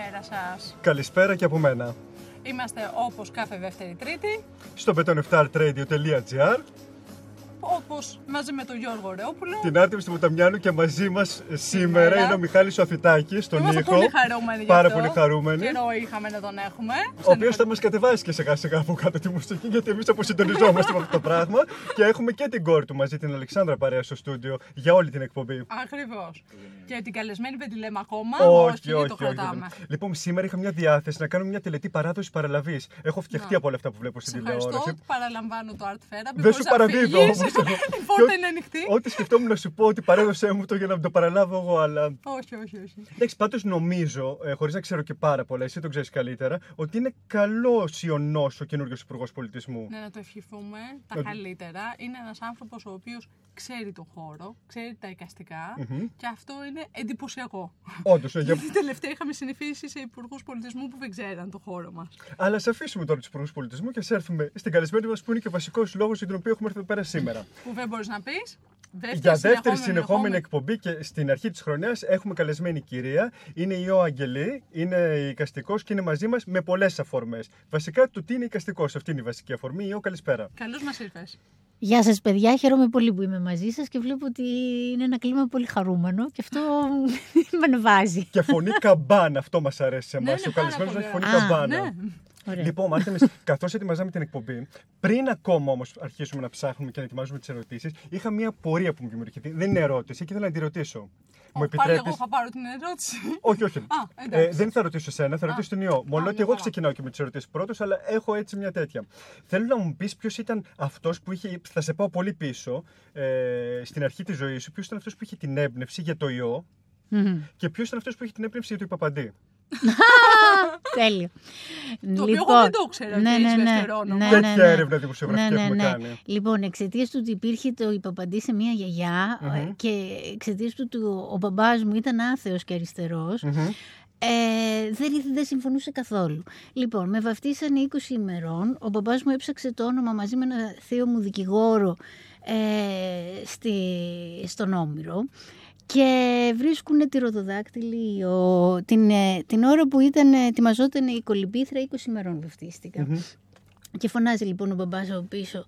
Καλησπέρα σας. Καλησπέρα και από μένα. Είμαστε όπως κάθε δεύτερη τρίτη, Στο betoneftartradio.gr όπως μαζί με τον Γιώργο Ρεόπουλο. Την Άρτεμις του Ποταμιάνου και μαζί μας σήμερα Σήμερα. είναι ο Μιχάλης ο Αθητάκης στον Είμαστε ήχο. πολύ χαρούμενοι γι' Πάρα αυτό. πολύ χαρούμενοι. Καιρό είχαμε να τον έχουμε. Ο οποίος θα μας κατεβάσει και σιγά σιγά από κάτω τη μουσική, γιατί εμείς αποσυντονιζόμαστε με αυτό το πράγμα. Και έχουμε και την κόρη του μαζί, την Αλεξάνδρα Παρέα στο στούντιο για όλη την εκπομπή. Ακριβώς. Και την καλεσμένη δεν τη λέμε ακόμα. όχι, γιατί όχι, το όχι, κρατάμε. όχι. Λοιπόν, σήμερα είχα μια διάθεση να κάνω μια τελετή παράδοσης παραλαβής. Έχω φτιαχτεί Να. από όλα αυτά που βλέπω στην Σε ευχαριστώ. τηλεόραση. Παραλαμβάνω το Art Fair. Δεν σου παραδίδω όμως. Η πόρτα είναι ανοιχτή. Ό,τι σκεφτόμουν να σου πω ότι παρέδωσέ μου το για να το παραλάβω εγώ, αλλά. Όχι, όχι, όχι. Εντάξει, πάντως νομίζω, ε, χωρίς να ξέρω και πάρα πολλά, εσύ το ξέρεις καλύτερα, ότι είναι καλός ιονό ο καινούριο Υπουργός Πολιτισμού. Ναι, να το ευχηθούμε τα Ότι- καλύτερα. Είναι ένας άνθρωπος ο οποίος ξέρει τον χώρο, ξέρει τα εικαστικα και αυτό είναι εντυπωσιακό. Όντως, για... Γιατί τελευταία είχαμε συνηθίσει σε υπουργούς πολιτισμού που δεν ξέραν τον χώρο μας. αλλά ας αφήσουμε τώρα τους Υπουργούς Πολιτισμού και ας έρθουμε στην καλεσμένη μας που είναι και ο βασικός λόγος για τον οποίο έχουμε έρθει εδώ πέρα σήμερα. Που δεν μπορείς να πεις. Για δεύτερη συνεχόμενη εκπομπή και στην αρχή της χρονιάς έχουμε καλεσμένη κυρία. Είναι η Ω Αγγελή, είναι οικαστικό και είναι μαζί μας με πολλές αφορμές. Βασικά το τι είναι οικαστικό, αυτή είναι η βασική αφορμή. Η Ω, καλησπέρα. Καλώς μας ήρθες. Γεια σας παιδιά, χαίρομαι πολύ που είμαι μαζί σας και βλέπω ότι είναι ένα κλίμα πολύ χαρούμενο και αυτό με ανεβάζει. Και φωνή καμπάνα, αυτό μας αρέσει σε εμάς. Ναι, είναι ο καλεσμένος πάρα έχει πολύ φωνή ωραία. Α, καμπάνα. Ναι. Ωραία. Λοιπόν, Άρτεμις, καθώς ετοιμαζάμε την εκπομπή, πριν ακόμα όμως αρχίσουμε να ψάχνουμε και να ετοιμάζουμε τις ερωτήσεις, είχα μια πορεία που μου δημιουργηθεί. Δεν είναι ερώτηση και ήθελα να τη ρωτήσω. Μου Πάλι εγώ επιτρέπει. θα πάρω την ερώτηση. Όχι, όχι. εντάξει. ε, δεν θα ρωτήσω εσένα, θα ρωτήσω την ιό. Μόνο Α, ότι εγώ καλά. ξεκινάω και με τις ερωτήσεις πρώτος, αλλά έχω έτσι μια τέτοια. Θέλω να μου πεις ποιος ήταν αυτός που είχε. Θα σε πάω πολύ πίσω ε, στην αρχή της ζωής σου, ποιος ήταν αυτός που είχε την έμπνευση για το ιό Μμμ. και ποιος ήταν αυτός που είχε την έμπνευση για το υπαπαντή. Τέλειο. Το οποίο εγώ δεν το ήξερα ότι έχει δεύτερο όνομα. Τέτοια έρευνα δημοσιογραφική έχουμε κάνει. Λοιπόν, εξαιτίας του ότι υπήρχε το υπαπαντή σε μία γιαγιά Μμμ. και εξαιτίας του ότι ο μπαμπάς μου ήταν άθεος και αριστερός, Μμμ. Ε, δεν, δεν συμφωνούσε καθόλου. Λοιπόν, με βαφτίσανε 20 ημερών. Ο μπαμπάς μου έψαξε το όνομα μαζί με ένα θείο μου δικηγόρο ε, στη, στον Όμηρο και βρίσκουν τη ροδοδάκτυλη ο, την, ε, την ώρα που ήταν, ε, ετοιμαζόταν η κολυμπήθρα 20 ημερών βαφτίστηκα. Μμμ. Και φωνάζει λοιπόν ο μπαμπάς από πίσω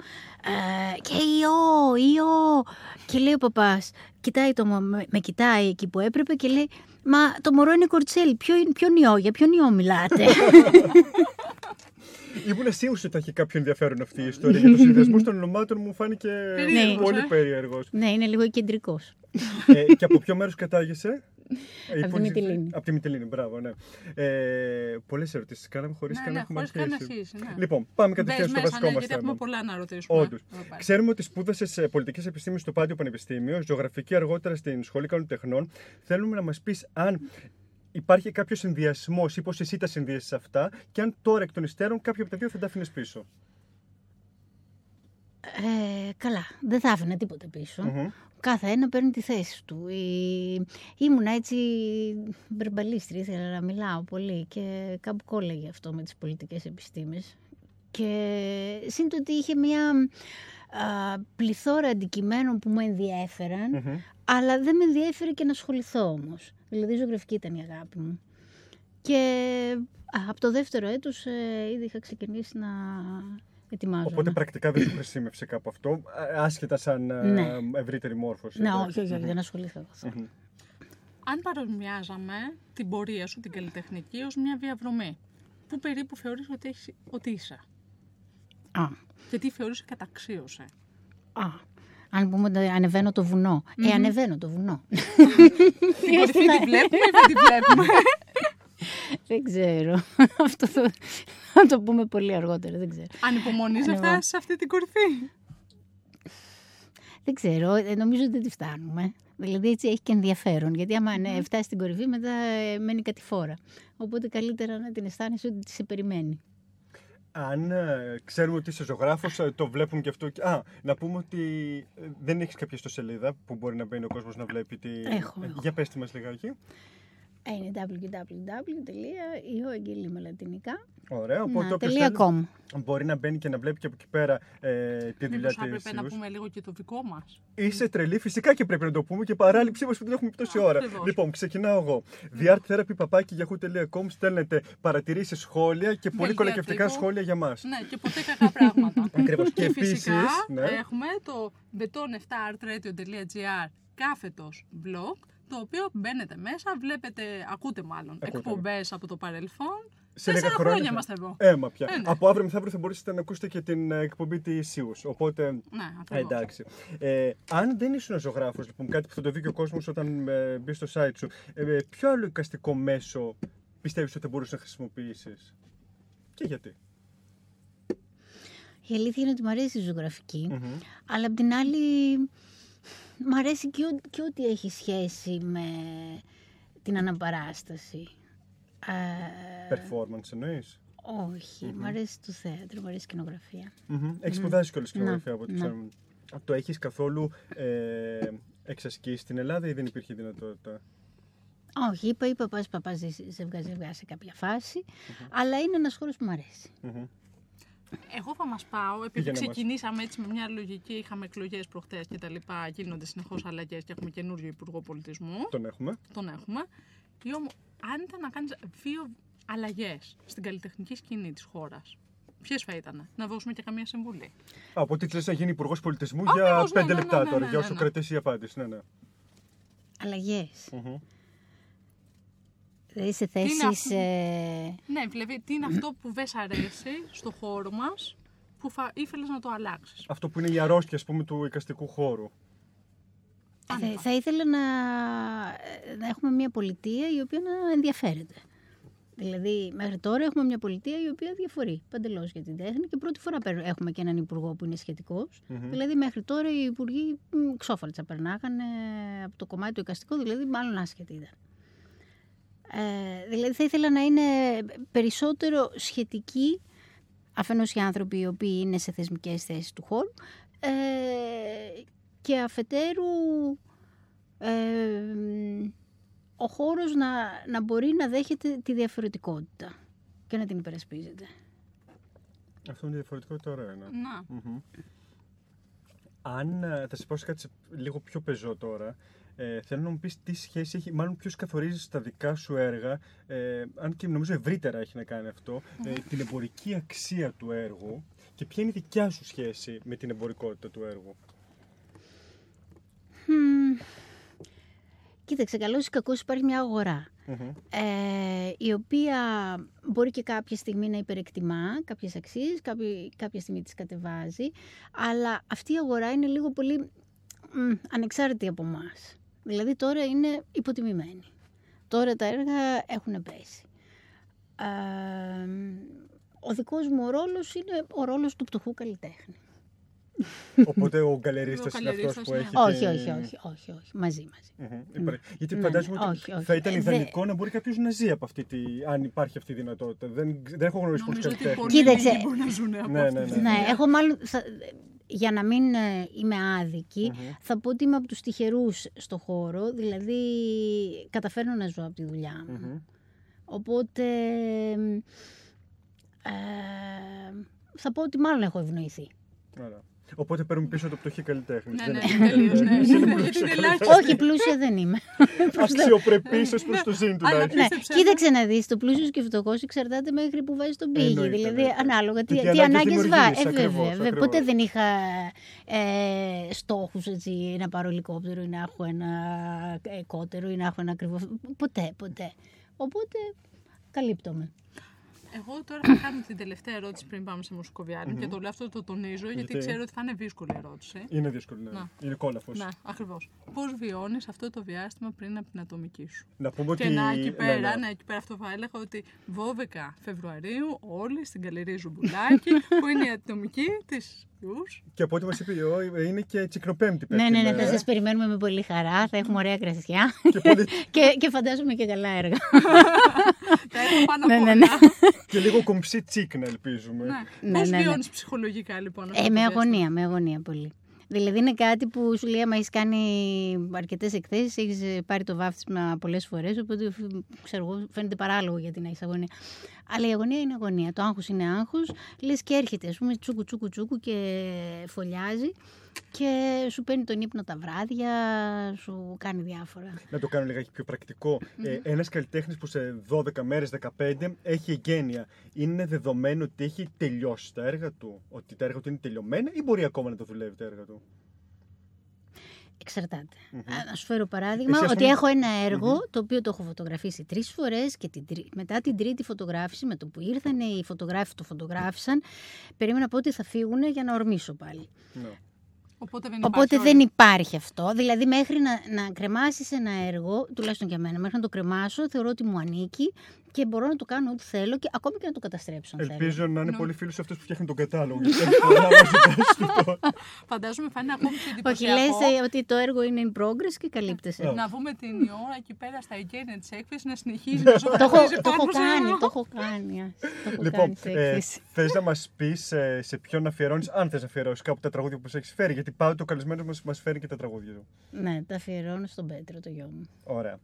ε, και ιό, ιό. Και λέει ο παπάς, κοιτάει το, μω- με, με κοιτάει εκεί που έπρεπε και λέει Μα το μωρό είναι κορτσέλι, ποιο, είναι- ποιον ιό, για ποιον ιό μιλάτε; Ήμουν σίγουρος ότι θα έχει κάποιο ενδιαφέρον αυτή η ιστορία. Για του συνδυασμού των ονομάτων μου φάνηκε Περίεργος, πολύ ε. περίεργος. ναι, είναι λίγο κεντρικός. ε, και από ποιο μέρος κατάγεσαι, Από τη Μυτιλίνη. Από τη Μυτιλίνη, μπράβο, ναι. Ε, Πολλές ερωτήσεις κάναμε χωρίς Ναι, καν να ναι, έχουμε χωρίς καν να αρχίσει. αρχίσει, ναι. Λοιπόν, πάμε Μπες κατευθείαν στο μέσα, βασικό ναι, μας γιατί έχουμε θέμα. πολλά να ρωτήσουμε. Όντως. Εδώ πέρα. Ξέρουμε ότι σπούδασες πολιτικές επιστήμες στο Πάντιο Πανεπιστήμιο, ζωγραφική αργότερα στην Σχολή Καλών Τεχνών. Θέλουμε να μας πεις αν υπάρχει κάποιος συνδυασμός ή πώς εσύ τα συνδύεσαι αυτά και αν τώρα εκ των υστέρων κάποιο από τα δύο θα τα αφήνει πίσω. Ε, καλά, δεν θα άφηνα τίποτα πίσω. Μμμ. Κάθε ένα παίρνει τη θέση του. Η... Ήμουνα έτσι μπερμπαλίστρια, ήθελα να μιλάω πολύ και κάπου κόλλαγε αυτό με τις πολιτικές επιστήμες. Και σύν το ότι είχε μια α, πληθώρα αντικειμένων που μου ενδιέφεραν, Μμμ. Αλλά δεν με ενδιέφερε και να ασχοληθώ όμως. Δηλαδή η ζωγραφική ήταν η αγάπη μου. Και α, από το δεύτερο έτος ε, ήδη είχα ξεκινήσει να ετοιμάζομαι. Οπότε πρακτικά δεν σου χρησιμεύσε κάπου αυτό, ε, άσχετα σαν ε, Ναι. ευρύτερη μόρφωση. Ναι, εντάξει. όχι, όχι, όχι, δεν ασχολήθηκα καθόλου. Μμμ. Αν παρομοιάζαμε την πορεία σου, την καλλιτεχνική, ως μια διαδρομή, πού περίπου θεωρείς ότι, έχεις, ότι είσαι; Α, και τι θεωρείς καταξίωσε; α. Αν πούμε ότι ανεβαίνω το βουνο Ε, ανεβαίνω το βουνό. Την κορυφή τη βλέπουμε ή δεν τη βλέπουμε; δεν ξέρω. Αυτό θα, θα το πούμε πολύ αργότερα, δεν ξέρω. Ανυπομονείς να Ανεβα- φτάσεις σε αυτή την κορυφή. Δεν ξέρω, ε, νομίζω ότι δεν τη φτάνουμε. Δηλαδή έτσι έχει και ενδιαφέρον. Γιατί άμα ναι, φτάσει στην κορυφή, μετά ε, μένει κάτι φόρα. Οπότε καλύτερα να την αισθάνεσαι ότι σε περιμένει. Αν ε, ξέρουμε ότι είσαι ζωγράφος, το βλέπουν και αυτό. Α, να πούμε ότι ε, δεν έχεις κάποια ιστοσελίδα που μπορεί να μπαίνει ο κόσμος να βλέπει. Τι... Έχω, Ε, έχω. Για πες τη μας λιγάκι. Ε, Είναι www.ioegγύλη με λατινικά. Ωραία, οπότε Να, όποιος τελεία θέλει com. μπορεί να μπαίνει και να βλέπει και από εκεί πέρα ε, τη δουλειά Μήπως θα της έπρεπε να Ιούς. πούμε λίγο και το δικό μας; Είσαι τρελή, φυσικά και πρέπει να το πούμε και παράληψή μας που την έχουμε πει τόση ώρα. Ακριβώς. Λοιπόν, ξεκινάω εγώ. The Art Therapy παπάκι yahoo.com στέλνετε παρατηρήσεις, σχόλια και πολύ Δελτία κολακευτικά τύπου. σχόλια για μας. Ναι, και ποτέ κακά πράγματα. Ακριβώς. Και Και φυσικά επίσης, ναι. έχουμε το beton7artradio.gr κάθετος blog, το οποίο μπαίνετε μέσα, βλέπετε, ακούτε μάλλον, Ακούτε. εκπομπές από το παρελθόν. Σε Τέσσερα 10 χρόνια. χρόνια θα- είμαστε εδώ. Έμα πια. Ε, ναι. Από αύριο μεθαύριο θα μπορέσετε να ακούσετε και την ε, εκπομπή της Ιούς. Οπότε. Ναι, ακριβώς. Εντάξει. Ε, αν δεν ήσουν ζωγράφος, λοιπόν, κάτι που θα το δει και ο κόσμος όταν ε, μπει στο site σου, ε, ποιο άλλο εικαστικό μέσο πιστεύεις ότι θα μπορούσες να χρησιμοποιήσεις; Και γιατί; Η αλήθεια είναι ότι μου αρέσει η ζωγραφική, Μμμ. αλλά απ' την άλλη μου αρέσει και, ό- και ό,τι έχει σχέση με την αναπαράσταση. Ε, Performance εννοείς; όχι, μου αρέσει το θέατρο, μου αρέσει η σκηνογραφία. Έχεις σπουδάσει κιόλα σκηνογραφία Ναι, από ό,τι ναι. ξέρουμε. Το έχεις καθόλου ε, εξασκήσει στην Ελλάδα ή δεν υπήρχε δυνατότητα; Όχι, είπα, είπα πας παπάς ζευγά ζευγά σε κάποια φάση, αλλά είναι ένας χώρος που μου αρέσει. Μμμ. Εγώ θα μας πάω, επειδή Πήγαινε μας. ξεκινήσαμε έτσι με μια λογική, είχαμε εκλογές προχτές και τα λοιπά, γίνονται συνεχώς αλλαγές και έχουμε καινούριο Υπουργό Πολιτισμού, Τον έχουμε. τον έχουμε. Ή όμως, αν ήταν να κάνεις δύο αλλαγές στην καλλιτεχνική σκηνή της χώρας, ποιες θα ήταν, να δώσουμε και καμία συμβουλή. Α, οπότε τι λες να γίνει υπουργός πολιτισμού Ακριβώς, για ναι, πέντε ναι, λεπτά ναι, τώρα, ναι, για ναι, όσο ναι. κρατήσει η απάντηση. Ναι, ναι. Αλλαγές. Μμμ. Δηλαδή σε είναι θέσεις... αυτό; ε, Ναι, δηλαδή τι είναι αυτό που δεν σ' αρέσει στο χώρο μας, που θα ήθελες να το αλλάξεις. Αυτό που είναι η αρρώστια, ας πούμε, του εικαστικού χώρου. θα, θα ήθελα να, να έχουμε μια πολιτεία η οποία να ενδιαφέρεται. Δηλαδή, μέχρι τώρα έχουμε μια πολιτεία η οποία διαφορεί παντελώς για την τέχνη και πρώτη φορά παίρ- έχουμε και έναν υπουργό που είναι σχετικός. Μμμ. Δηλαδή, μέχρι τώρα οι υπουργοί μ, ξόφαλτσα περνάγανε από το κομμάτι του εικαστικού, δηλαδή, μάλλον άσχετοι ήταν. Ε, δηλαδή, θα ήθελα να είναι περισσότερο σχετικοί αφενός οι άνθρωποι οι οποίοι είναι σε θεσμικές θέσεις του χώρου ε, και αφετέρου ε, ο χώρος να, να μπορεί να δέχεται τη διαφορετικότητα και να την υπερασπίζεται. Αυτό είναι διαφορετικό τώρα. Ναι. Να. Μμμ. Αν ε, θα σε πω σε κάτι σε- λίγο πιο πεζό τώρα, ε, θέλω να μου πεις τι σχέση έχει, μάλλον ποιος καθορίζεις στα δικά σου έργα, ε, αν και νομίζω ευρύτερα έχει να κάνει αυτό, ε, την εμπορική αξία του έργου και ποια είναι η δικιά σου σχέση με την εμπορικότητα του έργου. Μμμ. Κοίταξε, καλώς ή κακώς υπάρχει μια αγορά. Μμμ. ε, η οποία μπορεί και κάποια στιγμή να υπερεκτιμά κάποιες αξίες, κάποια, κάποια στιγμή τις κατεβάζει, αλλά αυτή η αγορά είναι λίγο πολύ μ, ανεξάρτητη από μας. Δηλαδή τώρα είναι υποτιμημένη. Τώρα τα έργα έχουν πέσει. Ε, ο δικός μου ρόλος είναι ο ρόλος του πτωχού καλλιτέχνη. Οπότε ο γκαλερίστας Ο είναι αυτός γκαλερίστας, που ναι. έχει όχι, την- όχι, όχι, όχι, όχι, μαζί, μαζί. Μμμ. Υπάρχει- Γιατί Ναι, φαντάζομαι ναι, ότι όχι, όχι. θα ήταν Ε, δε- ιδανικό να μπορεί κάποιος να ζει από αυτή τη. αν υπάρχει αυτή η δυνατότητα. Δεν, δεν έχω γνωρίσει πολλούς Νομίζω ότι καλλιτέχνες. πολλοί Κοίταξε. λίγοι μπορούν να ζουν από Ναι, αυτή ναι, τη ναι. Ναι, δουλειά. εγώ μάλλον, θα- για να μην ε, είμαι άδικη, θα πω ότι είμαι από τους τυχερούς στο χώρο, δηλαδή καταφέρνω να ζω από τη δουλειά μου. Μμμ. Οπότε ε, θα πω ότι μάλλον έχω ευνοηθεί. Ωραία. Οπότε παίρνουμε πίσω το πτωχή καλλιτέχνης. Ναι, Δεν ναι, είναι τελείως, ναι. καλλιτέχνης, είναι Γιατί πλούσιο είναι καλλιτέχνης. ελάχιστο. Όχι, πλούσια δεν είμαι. Αξιοπρεπή ω προ το ζήν Αλλά τουλάχιστον. ναι, πίστεψέ κοίταξε να δεις, το πλούσιος και φτωχός εξαρτάται μέχρι που βάζεις τον πήγη. Εννοείται, δηλαδή, εννοείται. ανάλογα τι, Και τι τι ανάγκες ανάγκες δημιουργείς, βάζει. Ε, βέβαια, ακριβώς, βέβαια. ακριβώς. Ποτέ δεν είχα ε, στόχους έτσι, να πάρω ελικόπτερο ή να έχω ένα ε, κότερο ή να έχω ένα ακριβό. Ποτέ, ποτέ. Οπότε καλύπτομαι. Εγώ τώρα θα κάνω την τελευταία ερώτηση πριν πάμε σε μουσικοβιάνι και το λέω αυτό το τονίζω γιατί, Γιατί; ξέρω ότι θα είναι δύσκολη ερώτηση. Είναι δύσκολο. Ναι. Να. Είναι κόλαφος. Ναι, ακριβώς. Πώς βιώνεις αυτό το διάστημα πριν από την ατομική σου; Να πούμε Και ότι. να εκεί ναι, πέρα, ναι. ναι, εκεί πέρα αυτό θα έλεγα ότι 12 Φεβρουαρίου όλοι στην Γκαλερί Ζουμπουλάκη που είναι η ατομική της Ηούς. Και από ό,τι μας είπε η Ηώ, είναι και τσικνοπέμπτη Ναι, πέφτει ναι, ναι, ημέρα. θα σας περιμένουμε με πολύ χαρά, θα έχουμε ωραία κρασιά Και, πολύ... και, και φαντάζομαι και καλά έργα. Τα έχω πάνω Ναι, απ' ναι, όλα. ναι. και λίγο κομψή τσίκνα, ελπίζουμε. Ναι. Ναι, Πώς ναι, ναι. βιώνεις ψυχολογικά λοιπόν αυτό Ε, το με διάστημα; αγωνία, με αγωνία πολύ. Δηλαδή είναι κάτι που σου λέει, άμα έχεις κάνει αρκετές εκθέσεις, έχεις πάρει το βάφτισμα πολλές φορές. Οπότε ξέρω εγώ, φαίνεται παράλογο γιατί να έχεις αγωνία. Αλλά η αγωνία είναι αγωνία. Το άγχος είναι άγχος. Λες και έρχεται, ας πούμε, τσούκου τσούκου τσούκου και φωλιάζει και σου παίρνει τον ύπνο τα βράδια, σου κάνει διάφορα. Να το κάνω λιγάκι πιο πρακτικό. Ε, Ένας καλλιτέχνης που σε 12 μέρες, 15 έχει εγγένεια, είναι δεδομένο ότι έχει τελειώσει τα έργα του, ότι τα έργα του είναι τελειωμένα ή μπορεί ακόμα να το δουλεύει τα έργα του; Εξαρτάται. Α, Να σου φέρω παράδειγμα Εσύ, ας ότι πούμε- έχω ένα έργο το οποίο το έχω φωτογραφίσει τρεις φορές και την, τρι- μετά την τρίτη φωτογράφηση με το που ήρθαν οι φωτογράφοι το φωτογράφησαν περίμενα πότε θα φύγουν για να ορμήσω πάλι. Ναι. Οπότε δεν Οπότε υπάρχει δεν όλο. υπάρχει αυτό. Δηλαδή, μέχρι να, να κρεμάσεις ένα έργο, τουλάχιστον για μένα, μέχρι να το κρεμάσω, θεωρώ ότι μου ανήκει και μπορώ να το κάνω ό,τι θέλω και ακόμη και να το καταστρέψω. Αν θέλω. Ελπίζω να είναι Ναι. πολύ φίλο αυτούς που φτιάχνουν τον κατάλογο. γιατί έχει πολλά να μας ζητάς το. Φαντάζομαι θα είναι ακόμη πιο Όχι, εντυπωσιακό. λες ε, ότι το έργο είναι in progress και καλύπτεσαι. Ναι. Να βούμε την ώρα εκεί πέρα στα εγγένεια της έκθεσης να συνεχίζει να Το έχω, ζωγραφίζει το έχω πάνω σε κάνει, ένα- το έχω κάνει. ας. Το έχω Λοιπόν, κάνει σε ε, έκθεση. θες να μας πεις σε ποιον αφιερώνεις, αν θες να αφιερώσεις κάπου τα τραγούδια που μα έχεις φέρει. Γιατί πάντοτε ο καλεσμένο μας μας φέρει και τα τραγούδια του. Ναι, τα αφιερώνω στον Πέτρο, το γιο μου. Ωραία.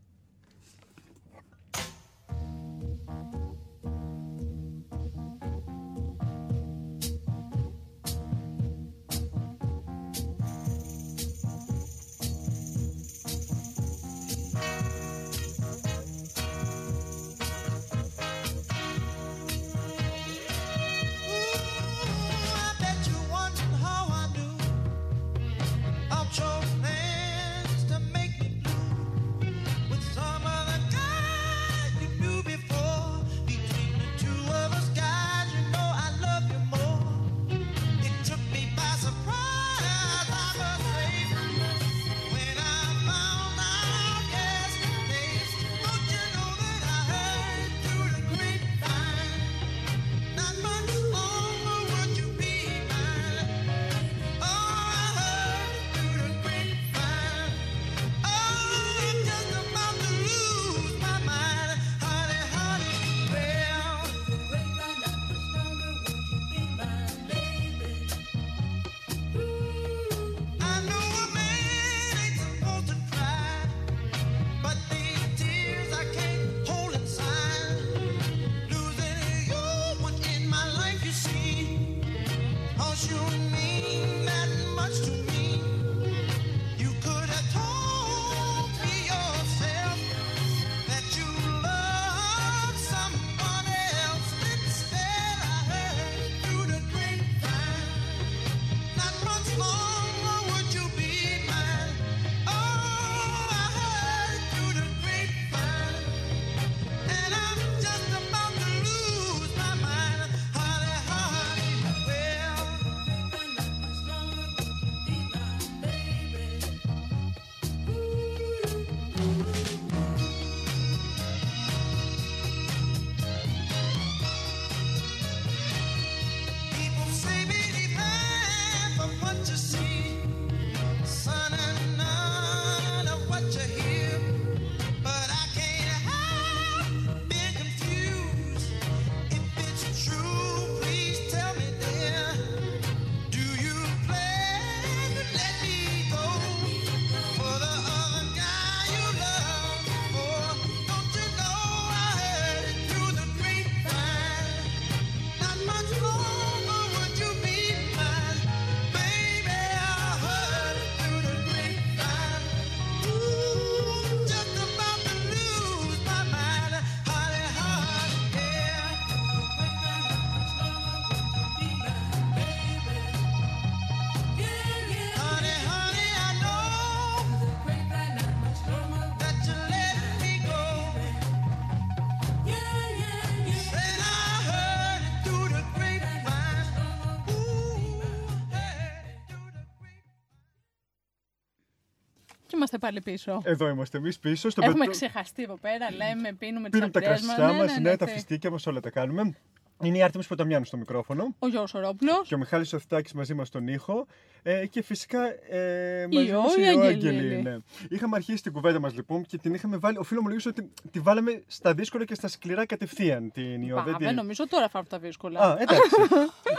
Είμαστε πάλι πίσω. Εδώ είμαστε εμείς πίσω. Στο Έχουμε πετρό- ξεχαστεί εδώ πέρα, λέμε, πίνουμε τις Πίνουμε τα αμπρές κρασιά μας, Ναι, ναι, ναι, τα ναι. φιστίκια μας, όλα τα κάνουμε. Είναι η Άρτεμις Ποταμιάνου στο μικρόφωνο Ο Γιώργος Ορόπουλος. και ο Μιχάλης Σοφτάκης μαζί μας στον ήχο ε, και φυσικά ε, Η μαζί Ω, μας η η Ω Αγγελίνη. Αγγελίνη, ναι. Είχαμε αρχίσει την κουβέντα μας λοιπόν και την είχαμε βάλει, οφείλω να μιλήσω ότι τη βάλαμε στα δύσκολα και στα σκληρά κατευθείαν την Ιω. δεν Πάμε, τη- νομίζω τώρα φάρω τα δύσκολα. Α, εντάξει.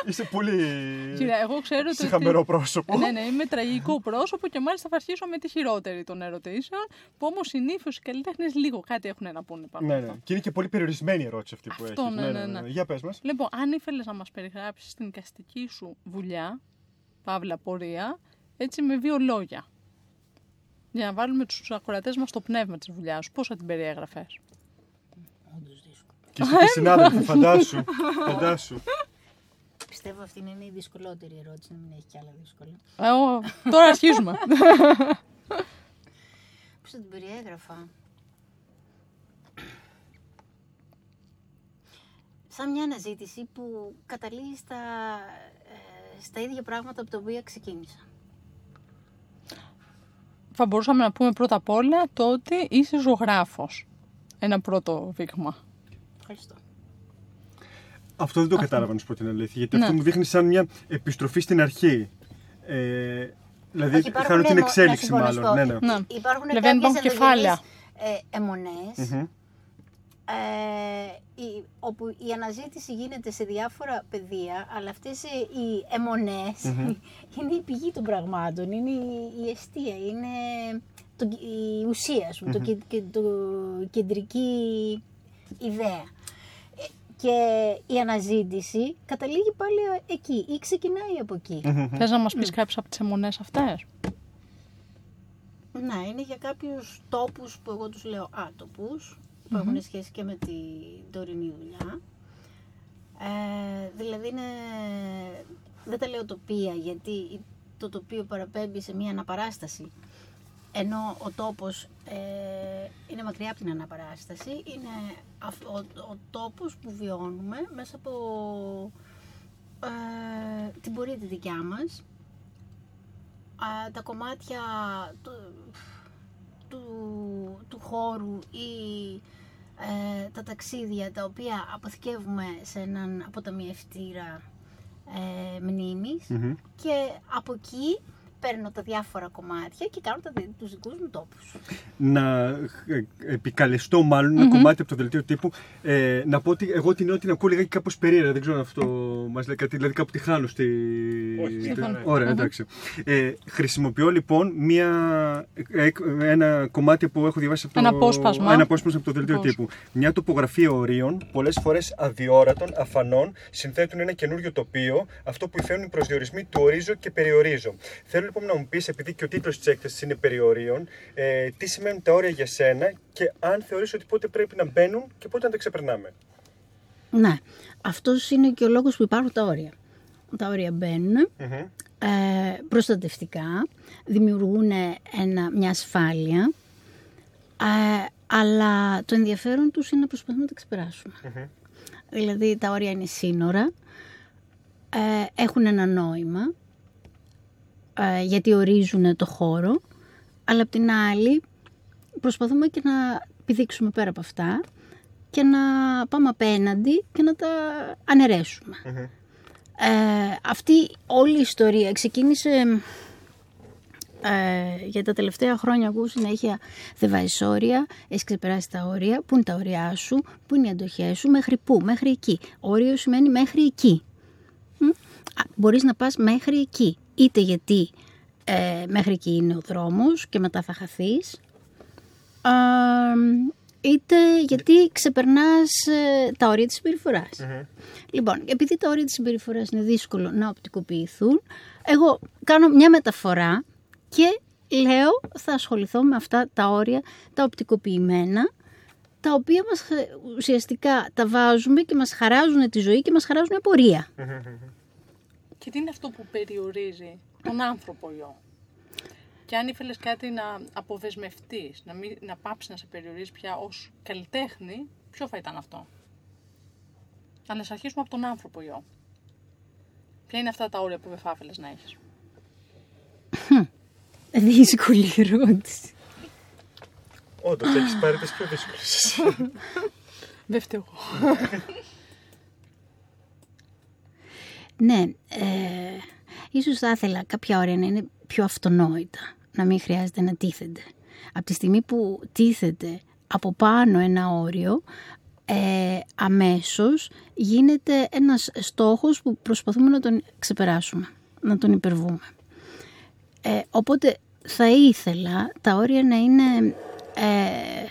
Είσαι πολύ Κοίτα, εγώ ξέρω ότι. συχαμένο πρόσωπο. Ναι, ναι, είμαι τραγικό πρόσωπο και μάλιστα θα αρχίσω με τη χειρότερη των ερωτήσεων. Που όμως συνήθως οι καλλιτέχνες λίγο κάτι έχουν να πούνε πάνω. Ναι, από ναι. αυτό. Και είναι και πολύ περιορισμένη η ερώτηση αυτή που Αυτό, έχεις. ναι, ναι, ναι. Για πες μας. Λοιπόν, αν ήθελες να μας περιγράψεις την εικαστική σου δουλειά, παύλα πορεία, έτσι με δύο λόγια. Για να βάλουμε τους ακροατές μας στο πνεύμα της δουλειάς σου, πώς θα την περιέγραφες; Όντως δύσκολο. Και εσύ και συνάδελφοι, φαντάσου. φαντάσου. Πιστεύω αυτή είναι η δυσκολότερη ερώτηση, να μην έχει κι άλλα δύσκολα. Ε, ο, τώρα αρχίζουμε. Πώς θα την περιέγραφα; Σαν μια αναζήτηση που καταλήγει στα, ε, στα ίδια πράγματα από τα οποία ξεκίνησα. θα μπορούσαμε να πούμε πρώτα απ' όλα το ότι είσαι ζωγράφος. Ένα πρώτο δείγμα. Ευχαριστώ. Αυτό δεν το κατάλαβα να σου πω την αλήθεια. Γιατί Ναι. αυτό μου δείχνει σαν μια επιστροφή στην αρχή. Ε, δηλαδή, Όχι, υπάρχουν, χάνω την ναι, να εξέλιξη συμφωνήσω. μάλλον. Ναι, ναι. Ναι. Υπάρχουν Δηλαδή, κάποιες υπάρχουν κεφάλαια. ενδογενείς, ε, αιμονές, Μμμ. Ε, η- όπου η αναζήτηση γίνεται σε διάφορα πεδία, αλλά αυτές ε, οι αιμονες είναι η πηγή των πραγμάτων, είναι η, η αιστεία, είναι το, η ουσία, ας πούμε, το, κε- και, το κεντρική ιδέα. Ε, Και η αναζήτηση καταλήγει πάλι εκεί ή ξεκινάει από εκεί. Θες να μας πεις κάποιες από τις αιμονές αυτές; Ναι, είναι για κάποιους τόπους που εγώ τους λέω άτοπους, που έχουν σχέση και με την τωρινή δουλειά. Ε, δηλαδή είναι, δεν τα λέω τοπία γιατί το τοπίο παραπέμπει σε μια αναπαράσταση. Ενώ ο τόπος ε, είναι μακριά από την αναπαράσταση, είναι αυ- ο, ο τόπος που βιώνουμε μέσα από ε, την πορεία τη δικιά μας, α, τα κομμάτια του, του, του χώρου ή ε, τα ταξίδια τα οποία αποθηκεύουμε σε έναν αποταμιευτήρα ε, μνήμης Μμμ. και από εκεί παίρνω τα διάφορα κομμάτια και κάνω τα, δι- τους δικούς μου τόπους. να ε, επικαλεστώ μάλλον ένα κομμάτι από το δελτίο τύπου. Ε, να πω ότι εγώ την την ακούω λιγάκι κάπως περίεργα. Δεν ξέρω αν αυτό μας λέει κάτι. Δηλαδή κάπου τη χάνω στη. Όχι, στη- συμφωνώ. Ωραία, εντάξει. Ε, χρησιμοποιώ λοιπόν μία, ε, ε, ένα κομμάτι που έχω διαβάσει από το, Ένα απόσπασμα. ένα απόσπασμα από το δελτίο Πώς. τύπου. Μια τοπογραφία ορίων, πολλές φορές αδιόρατων, αφανών, συνθέτουν ένα καινούριο τοπίο, αυτό που υφαίνουν οι προσδιορισμοί του ορίζω και περιορίζω. Θέλω λοιπόν να μου πεις, επειδή και ο τίτλος της έκθεσης είναι περιορίων, ε, τι σημαίνουν τα όρια για σένα και αν θεωρείς ότι πότε πρέπει να μπαίνουν και πότε να τα ξεπερνάμε. Ναι, αυτός είναι και ο λόγος που υπάρχουν τα όρια. Τα όρια μπαίνουν, Μμμ. ε, προστατευτικά, δημιουργούν ένα, μια ασφάλεια, ε, αλλά το ενδιαφέρον τους είναι να προσπαθούμε να τα ξεπεράσουμε. Δηλαδή τα όρια είναι σύνορα, ε, έχουν ένα νόημα, ε, γιατί ορίζουν το χώρο, αλλά απ' την άλλη προσπαθούμε και να πηδήξουμε πέρα από αυτά και να πάμε απέναντι και να τα αναιρέσουμε. Ε, αυτή όλη η ιστορία ξεκίνησε ε, για τα τελευταία χρόνια ακούω συνέχεια δεν βάζεις όρια, έχεις ξεπεράσει τα όρια, πού είναι τα όρια σου, πού είναι οι αντοχές σου, μέχρι πού, μέχρι εκεί. Όριο σημαίνει μέχρι εκεί. Μ; Α, Μπορείς να πας μέχρι εκεί, είτε γιατί ε, μέχρι εκεί είναι ο δρόμος και μετά θα χαθείς, α, είτε γιατί ξεπερνάς ε, τα όρια της συμπεριφοράς. Λοιπόν, επειδή τα όρια της συμπεριφοράς είναι δύσκολο να οπτικοποιηθούν, εγώ κάνω μια μεταφορά και λέω θα ασχοληθώ με αυτά τα όρια, τα οπτικοποιημένα, τα οποία μας ε, ουσιαστικά τα βάζουμε και μας χαράζουν τη ζωή και μας χαράζουν πορεία. Και τι είναι αυτό που περιορίζει τον άνθρωπο, Ιω; Και αν ήθελες κάτι να αποδεσμευτεί, να, μην, να πάψεις να σε περιορίζεις πια ως καλλιτέχνη, ποιο θα ήταν αυτό; Αλλά να αρχίσουμε από τον άνθρωπο, Ιω. Ποια είναι αυτά τα όρια που δεν θα ήθελες να έχεις; Δύσκολη ερώτηση. Όντως, έχεις πάρει τις πιο δύσκολες. Δεν φταίω εγώ. Ναι, ε, ίσως θα ήθελα κάποια όρια να είναι πιο αυτονόητα, να μην χρειάζεται να τίθενται. Από τη στιγμή που τίθεται από πάνω ένα όριο, ε, αμέσως γίνεται ένας στόχος που προσπαθούμε να τον ξεπεράσουμε, να τον υπερβούμε. Ε, οπότε θα ήθελα τα όρια να είναι ε,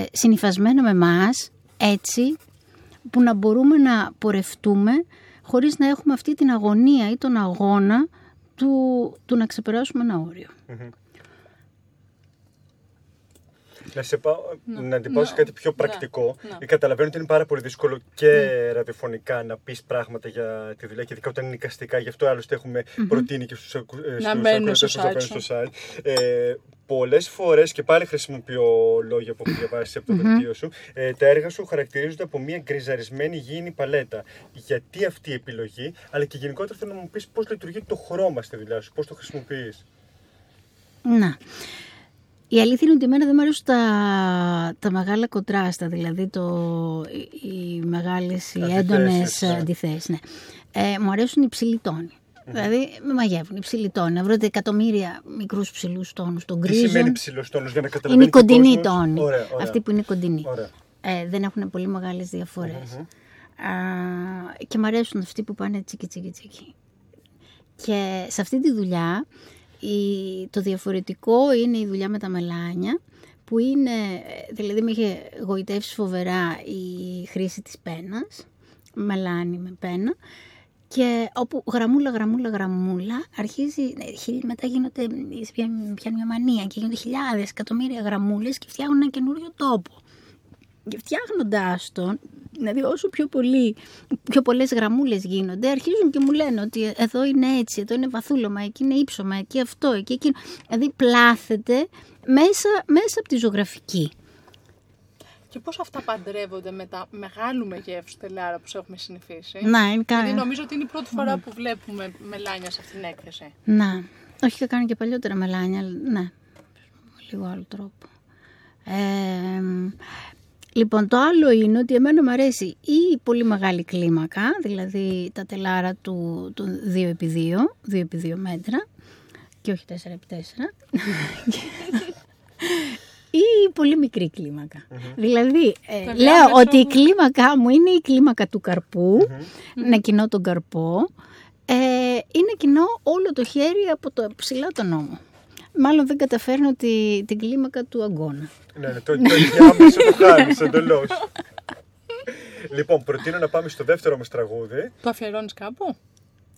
ε, συνυφασμένα με μας έτσι που να μπορούμε να πορευτούμε χωρίς να έχουμε αυτή την αγωνία ή τον αγώνα του, του να ξεπεράσουμε ένα όριο. Να, σε πάω, να την πάω σε Ναι. κάτι πιο Ναι. πρακτικό. Ναι. Καταλαβαίνω ότι είναι πάρα πολύ δύσκολο και ραδιοφωνικά να πεις πράγματα για τη δουλειά και ειδικά όταν είναι εικαστικά. Γι' αυτό άλλωστε έχουμε προτείνει και στους Να μπαίνουν στο site να σου. στο site. Ε, Πολλές φορές και πάλι χρησιμοποιώ λόγια που έχω διαβάσει από το δελτίο σου. Ε, τα έργα σου χαρακτηρίζονται από μια γκριζαρισμένη γήινη παλέτα. Γιατί αυτή η επιλογή, αλλά και γενικότερα θέλω να μου πεις πώς λειτουργεί το χρώμα στη δουλειά σου, πώς το χρησιμοποιείς; Να. Η αλήθεια είναι ότι εμένα δεν μου αρέσουν τα, τα μεγάλα κοντράστα, δηλαδή το, οι, οι μεγάλες, οι Αντιθέσεις, έντονες ναι. αντιθέσεις. Ναι. Ε, μου αρέσουν οι ψηλοί τόνοι. Δηλαδή με μαγεύουν οι ψηλοί τόνοι. Να βρείτε εκατομμύρια μικρούς ψηλούς τόνους των Τι γκρίζων. σημαίνει ψηλό τόνο για να Είναι καταλαβαίνει. οι και ο κοντινοί κόσμος. τόνοι. Ωραία, ωραία. Αυτοί που είναι κοντινοί. Ωραία. Ε, δεν έχουν πολύ μεγάλες διαφορές. Α, και μου αρέσουν αυτοί που πάνε τσίκι τσίκι τσίκι. Και σε αυτή τη δουλειά η, το διαφορετικό είναι η δουλειά με τα μελάνια που είναι, ε, δηλαδή με είχε γοητεύσει φοβερά η χρήση της πένας, μελάνι με πένα και όπου γραμμούλα, γραμμούλα, γραμμούλα αρχίζει, ναι, χι- μετά γίνονται, πιάνει πιάνει μια μανία και γίνονται χιλιάδες, εκατομμύρια γραμμούλες και φτιάχνουν ένα καινούριο τόπο. Και φτιάχνοντά τον, δηλαδή όσο πιο, πολύ, πιο πολλές γραμμούλες γίνονται, αρχίζουν και μου λένε ότι εδώ είναι έτσι, εδώ είναι βαθούλωμα, εκεί είναι ύψωμα, εκεί αυτό, εκεί εκείνο. Δηλαδή πλάθεται μέσα, μέσα από τη ζωγραφική. Και πώς αυτά παντρεύονται με τα μεγάλου μεγέθους τελάρα που σε έχουμε συνηθίσει; Να, είναι Δηλαδή κα... νομίζω ότι είναι η πρώτη φορά που βλέπουμε μελάνια σε αυτήν την έκθεση. Να. Όχι, είχα κάνει και παλιότερα μελάνια, αλλά ναι. Με λίγο άλλο τρόπο. Ε, λοιπόν, το άλλο είναι ότι εμένα μου αρέσει η πολύ μεγάλη κλίμακα, δηλαδή τα τελάρα του, του 2x2, 2x2 μέτρα και όχι 4x4. ή η πολύ μικρή κλίμακα. Δηλαδή, ε, Βέβαια, λέω μέσω- ότι η κλίμακά μου είναι η κλίμακα του καρπού, να κοινώ τον καρπό, ε, είναι κοινό όλο το χέρι από το ψηλά τον νόμο. Μάλλον δεν καταφέρνω τη, την κλίμακα του αγκώνα. Ναι, ναι, το, το ενδιάμεσο το χάνεις εντελώς. λοιπόν, προτείνω να πάμε στο δεύτερο μας τραγούδι. Το αφιερώνεις κάπου;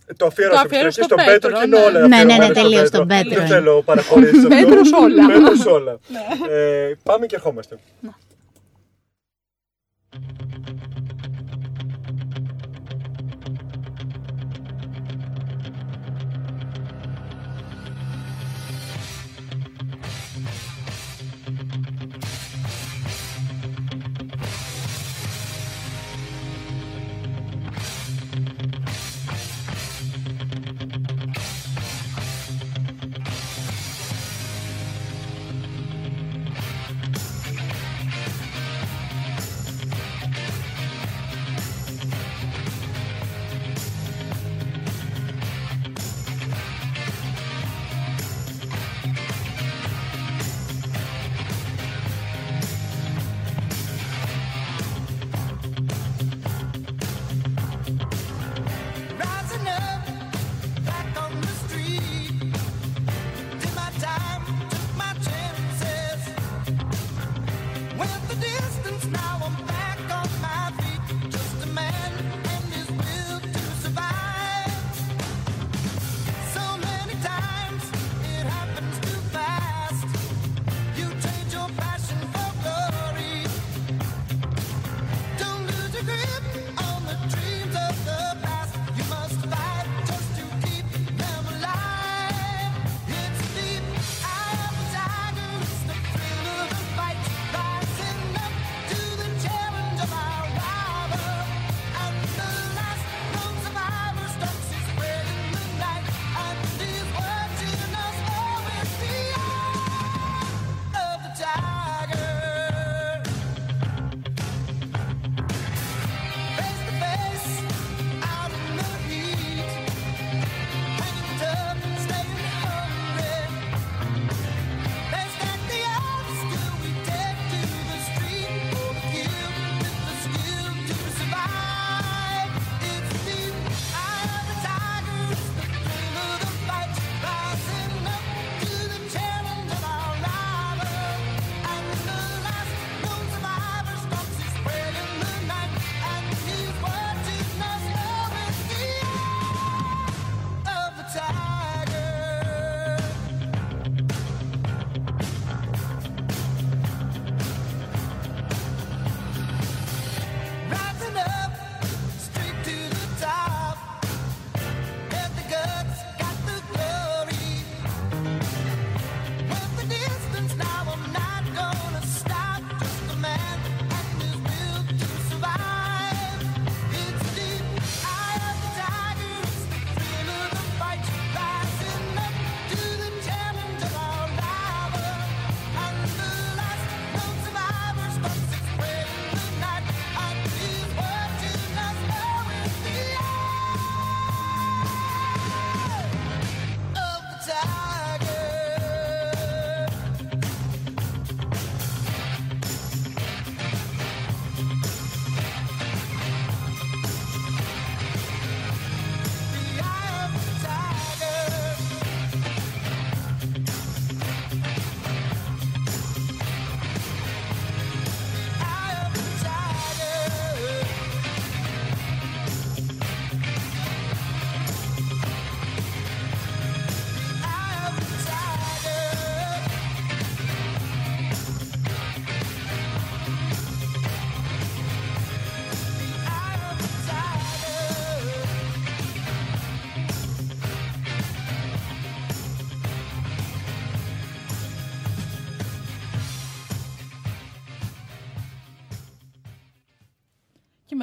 Ε, Το αφιέρωσα Το αφιέρωσες στον στον Πέτρο Πέτρο, και είναι ναι. όλα Ναι, ναι, ναι, αφιερωμένα στον τελείως στον Πέτρο Δεν είναι. θέλω παραχωρήσεις αυτό. Πέτρος όλα. Πέτρος όλα. Ε, πάμε και ερχόμαστε. Thank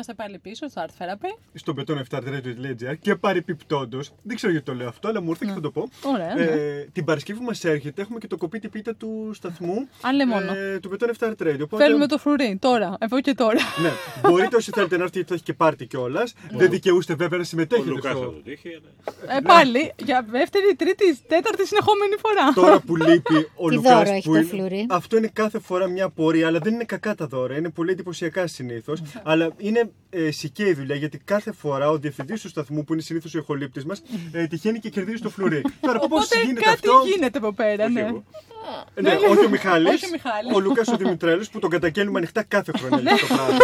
είμαστε πάλι πίσω στο Art Therapy. Στο beton7radio.gr και παρεπιπτόντως, δεν ξέρω γιατί το λέω αυτό, αλλά μου ήρθε και θα το πω. Ωραία, ναι. Ε, την Παρασκευή που μας έρχεται έχουμε και το κοπίτι πίτα του σταθμού Άλλε μόνο. ε, του Beton 7 Radio. Οπότε, Θέλουμε το φρουρί τώρα, εδώ και τώρα. Ναι, μπορείτε όσοι θέλετε να έρθετε, γιατί θα έχει και πάρτι κιόλας. δεν δικαιούστε βέβαια να Ο συμμετέχετε. Λουκάς θα στο... το τύχει. αλλά- Ε, πάλι, για δεύτερη, τρίτη, τέταρτη συνεχόμενη φορά. Τώρα που λείπει ο Τι Λουκάς δώρο έχει που το είναι- φλουρί; Αυτό είναι κάθε φορά μια πορεία, αλλά δεν είναι κακά τα δώρα. Είναι πολύ εντυπωσιακά συνήθως. αλλά είναι ε, σικέ η δουλειά γιατί κάθε φορά ο διευθυντής του σταθμού, που είναι συνήθως ο ηχολήπτης μας, ε, τυχαίνει και κερδίζει το φλουρί. Τώρα πώς Οπότε γίνεται κάτι αυτό; γίνεται εδώ πέρα, Όχι ναι. εγώ. Ναι, όχι ο Μιχάλης, Όχι ο Μιχάλης. ο Λουκάς ο Δημητρέλος που τον καταγγέλνουμε ανοιχτά κάθε χρόνο Ναι. για αυτό το πράγμα.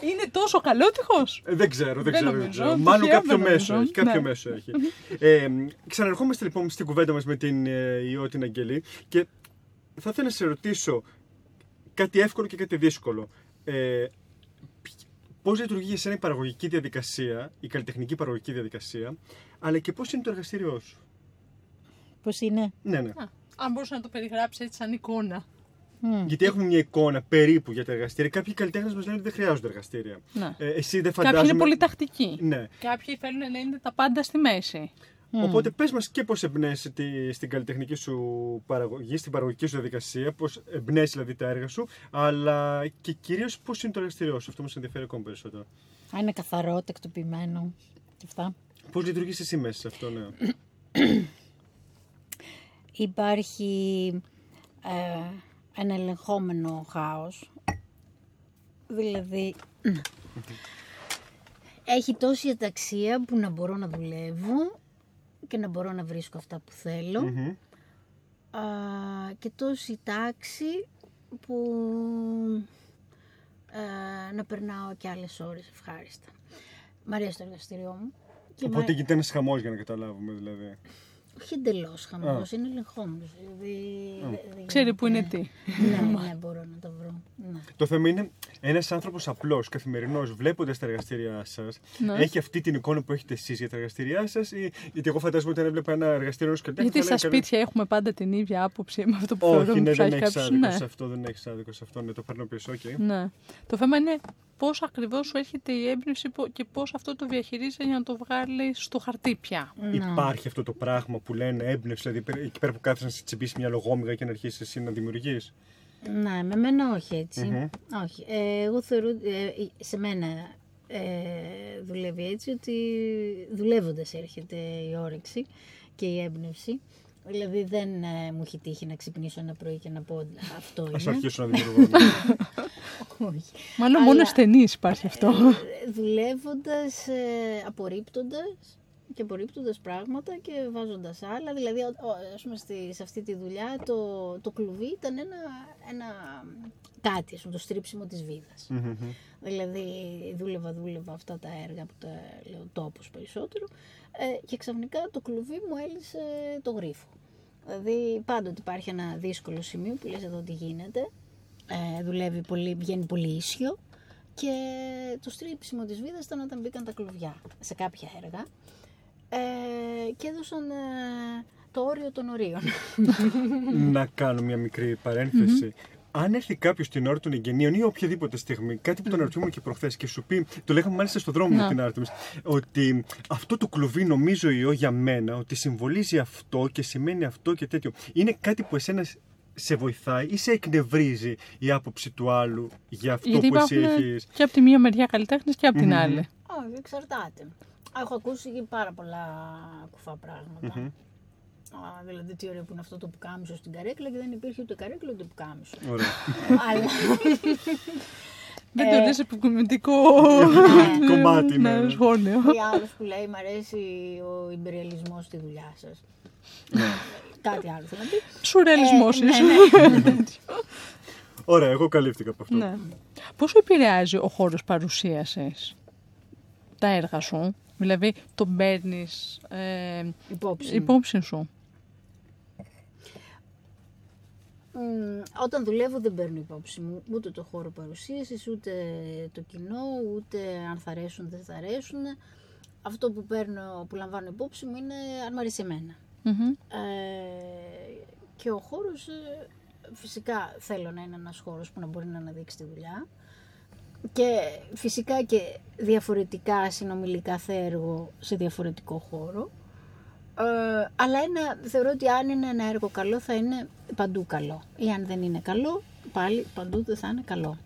Είναι τόσο καλότυχος; Ε, Δεν ξέρω, δεν Δεν ξέρω. Δεν νομίζω. ξέρω. Μάλλον Τυχαίο κάποιο δεν μέσο νομίζω. έχει. Κάποιο Ναι. μέσο έχει. Ε, ξαναρχόμαστε λοιπόν στην κουβέντα μας με την ε, Ιώ την Αγγελή και θα ήθελα να σε ρωτήσω κάτι εύκολο και κάτι δύσκολο. Ε, Πώς λειτουργεί για σένα η παραγωγική διαδικασία, η καλλιτεχνική παραγωγική διαδικασία, αλλά και πώς είναι το εργαστήριό σου. Πώς είναι; Ναι, ναι. Α, Αν μπορούσα να το περιγράψει έτσι σαν εικόνα. Μμ. Γιατί έχουμε μια εικόνα περίπου για τα εργαστήρια. Κάποιοι καλλιτέχνες μας λένε ότι δεν χρειάζονται εργαστήρια. Ναι. Ε, εσύ δεν Κάποιοι φαντάζομαι. είναι πολύ τακτικοί. Ναι. Κάποιοι θέλουν να είναι τα πάντα στη μέση. Οπότε πες μας και πώς εμπνέεσαι τη- στην καλλιτεχνική σου παραγωγή, στην παραγωγική σου διαδικασία, πώς εμπνέεσαι δηλαδή τα έργα σου, αλλά και κυρίως πώς είναι το εργαστήριό σου. Αυτό μας ενδιαφέρει ακόμα περισσότερο. Α, είναι καθαρό, τακτοποιημένο και αυτά. Πώς λειτουργείς εσύ μέσα σε αυτό, ναι. Υπάρχει ε, ένα ελεγχόμενο χάος. Δηλαδή, έχει τόση αταξία που να μπορώ να δουλεύω και να μπορώ να βρίσκω αυτά που θέλω. Μμμ. Α, και τόση τάξη που ε, να περνάω και άλλες ώρες ευχάριστα. Μ' αρέσει το εργαστήριό μου. Και μ' Οπότε αρέ- γίνεται ένας χαμός για να καταλάβουμε δηλαδή. Όχι εντελώς χαμός, είναι ελεγχόμενος. Δηλαδή, δε- δεν Ξέρει που είναι γίνεται- τι. Ναι, ναι, μπορώ να το βρω. Ναι. Το θέμα είναι ένας άνθρωπος απλός, καθημερινός, βλέποντας τα εργαστήριά σας, Ναι. έχει αυτή την εικόνα που έχετε εσείς για τα εργαστήριά σας ή γιατί εγώ φαντάζομαι ότι αν έβλεπα ένα εργαστήριο ενός καλλιτέχνη Γιατί θα στα έλεγα, σπίτια έχουμε πάντα την ίδια άποψη με αυτό που Όχι, θεωρούμε ναι, που δεν έχει έχεις κάποιος. άδικο Ναι. σε αυτό, δεν έχεις άδικο σε αυτό. Ναι, το παίρνω πίσω, οκ. Ναι. Το θέμα είναι πώς ακριβώς σου έρχεται η έμπνευση πο- και πώς αυτό το διαχειρίζεσαι για να το βγάλεις στο χαρτί πια. Ναι. Υπάρχει αυτό το πράγμα που λένε έμπνευση, δηλαδή πέρα- εκεί πέρα που κάθεσαι να σε τσιμπήσεις μια αλογόμυγα και να αρχίσεις εσύ να δημιουργείς; Ναι, με μένα όχι έτσι. Μμμ. Όχι. Ε, εγώ θεωρώ, ε, σε μένα ε, δουλεύει έτσι ότι δουλεύοντας έρχεται η όρεξη και η έμπνευση. Δηλαδή δεν ε, μου έχει τύχει να ξυπνήσω ένα πρωί και να πω αυτό Α είναι. αρχίσω να δημιουργώ. Όχι. Μάλλον Αλλά- μόνο στενή υπάρχει αυτό. Ε, δουλεύοντας, ε, απορρίπτοντας και απορρίπτοντας πράγματα και βάζοντας άλλα. Δηλαδή, ο- ο- ας πούμε, στη, σε αυτή τη δουλειά το, το κλουβί ήταν ένα, ένα κάτι, ας πούμε, το στρίψιμο της βίδας. Μμμ. Δηλαδή, δούλευα, δούλευα αυτά τα έργα που τα λέω τόπος περισσότερο ε, και ξαφνικά το κλουβί μου έλυσε το γρίφο. Δηλαδή, πάντοτε υπάρχει ένα δύσκολο σημείο που λες εδώ τι γίνεται. Ε, δουλεύει πολύ, βγαίνει πολύ ίσιο και το στρίψιμο της βίδας ήταν όταν μπήκαν τα κλουβιά σε κάποια έργα ε, και έδωσαν ε, το όριο των ορίων. να κάνω μια μικρή παρένθεση. Αν έρθει κάποιος την ώρα των εγγενείων ή οποιαδήποτε στιγμή, κάτι που τον ερωτούμουν και προχθές και σου πει, το λέγαμε μάλιστα στο δρόμο με Να. την Artemis, ότι αυτό το κλουβί νομίζω ιό για μένα, ότι συμβολίζει αυτό και σημαίνει αυτό και τέτοιο. Είναι κάτι που εσένα σε βοηθάει ή σε εκνευρίζει η άποψη του άλλου για αυτό Γιατί που εσύ υπάρχουν έχεις; και από τη μία μεριά καλλιτέχνες και από την Μμμ. άλλη. Όχι, εξαρτάται. Έχω ακούσει και πάρα πολλά κουφά πράγματα. Μμμ. Α, δηλαδή, τι ωραίο που είναι αυτό το πουκάμισο στην καρέκλα και δεν υπήρχε ούτε καρέκλα ούτε πουκάμισο. Ωραία. Αλλά Δεν Ε, το λες επικοινωνικό Κομμάτι, ναι, ναι. σχόλιο. ή άλλος που λέει Μ' αρέσει ο υπεριαλισμός στη δουλειά σας. Κάτι άλλο θέλω να πει. Σουρεαλισμός Ε, ναι, ίσως. Ωραία, εγώ καλύφθηκα από αυτό. Ναι. Πόσο επηρεάζει ο χώρος παρουσίασης τα έργα σου, δηλαδή τον παίρνει ε, Υπόψη. μου. υπόψη σου. Όταν δουλεύω δεν παίρνω υπόψη μου ούτε το χώρο παρουσίασης, ούτε το κοινό, ούτε αν θα αρέσουν δεν θα αρέσουν. Αυτό που παίρνω, που λαμβάνω υπόψη μου είναι αν μ' αρέσει εμένα. Μμμ. Ε, και ο χώρος ε, φυσικά θέλω να είναι ένας χώρος που να μπορεί να αναδείξει τη δουλειά και φυσικά και διαφορετικά συνομιλικά έργο σε διαφορετικό χώρο. Ε, αλλά ένα, θεωρώ ότι αν είναι ένα έργο καλό θα είναι παντού καλό. Ή αν δεν είναι καλό, πάλι παντού δεν θα είναι καλό.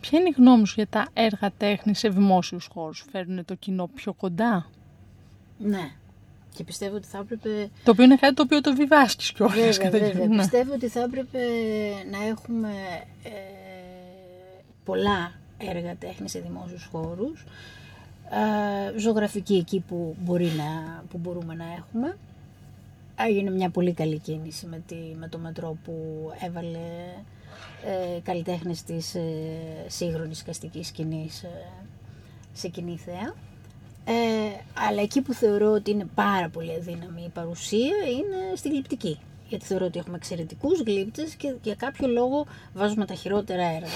Ποια είναι η γνώμη σου για τα έργα τέχνης σε δημόσιους χώρους, φέρνουν το κοινό πιο κοντά, Ναι. Και πιστεύω ότι θα έπρεπε το οποίο είναι κάτι το οποίο το βιβάσκεις κιόλας. Βέβαια, κατά βέβαια. κύριο. Ναι. Πιστεύω ότι θα έπρεπε να έχουμε ε, πολλά έργα τέχνης σε δημόσιους χώρους. Ε, ζωγραφική εκεί που, μπορεί να, που μπορούμε να έχουμε. Έγινε μια πολύ καλή κίνηση με, τη, με το μετρό που έβαλε ε, καλλιτέχνες της ε, σύγχρονης καστικής σκηνής ε, σε κοινή θέα. Ε, αλλά εκεί που θεωρώ ότι είναι πάρα πολύ αδύναμη η παρουσία είναι στη γλυπτική. Γιατί θεωρώ ότι έχουμε εξαιρετικούς γλύπτες και για κάποιο λόγο βάζουμε τα χειρότερα έργα.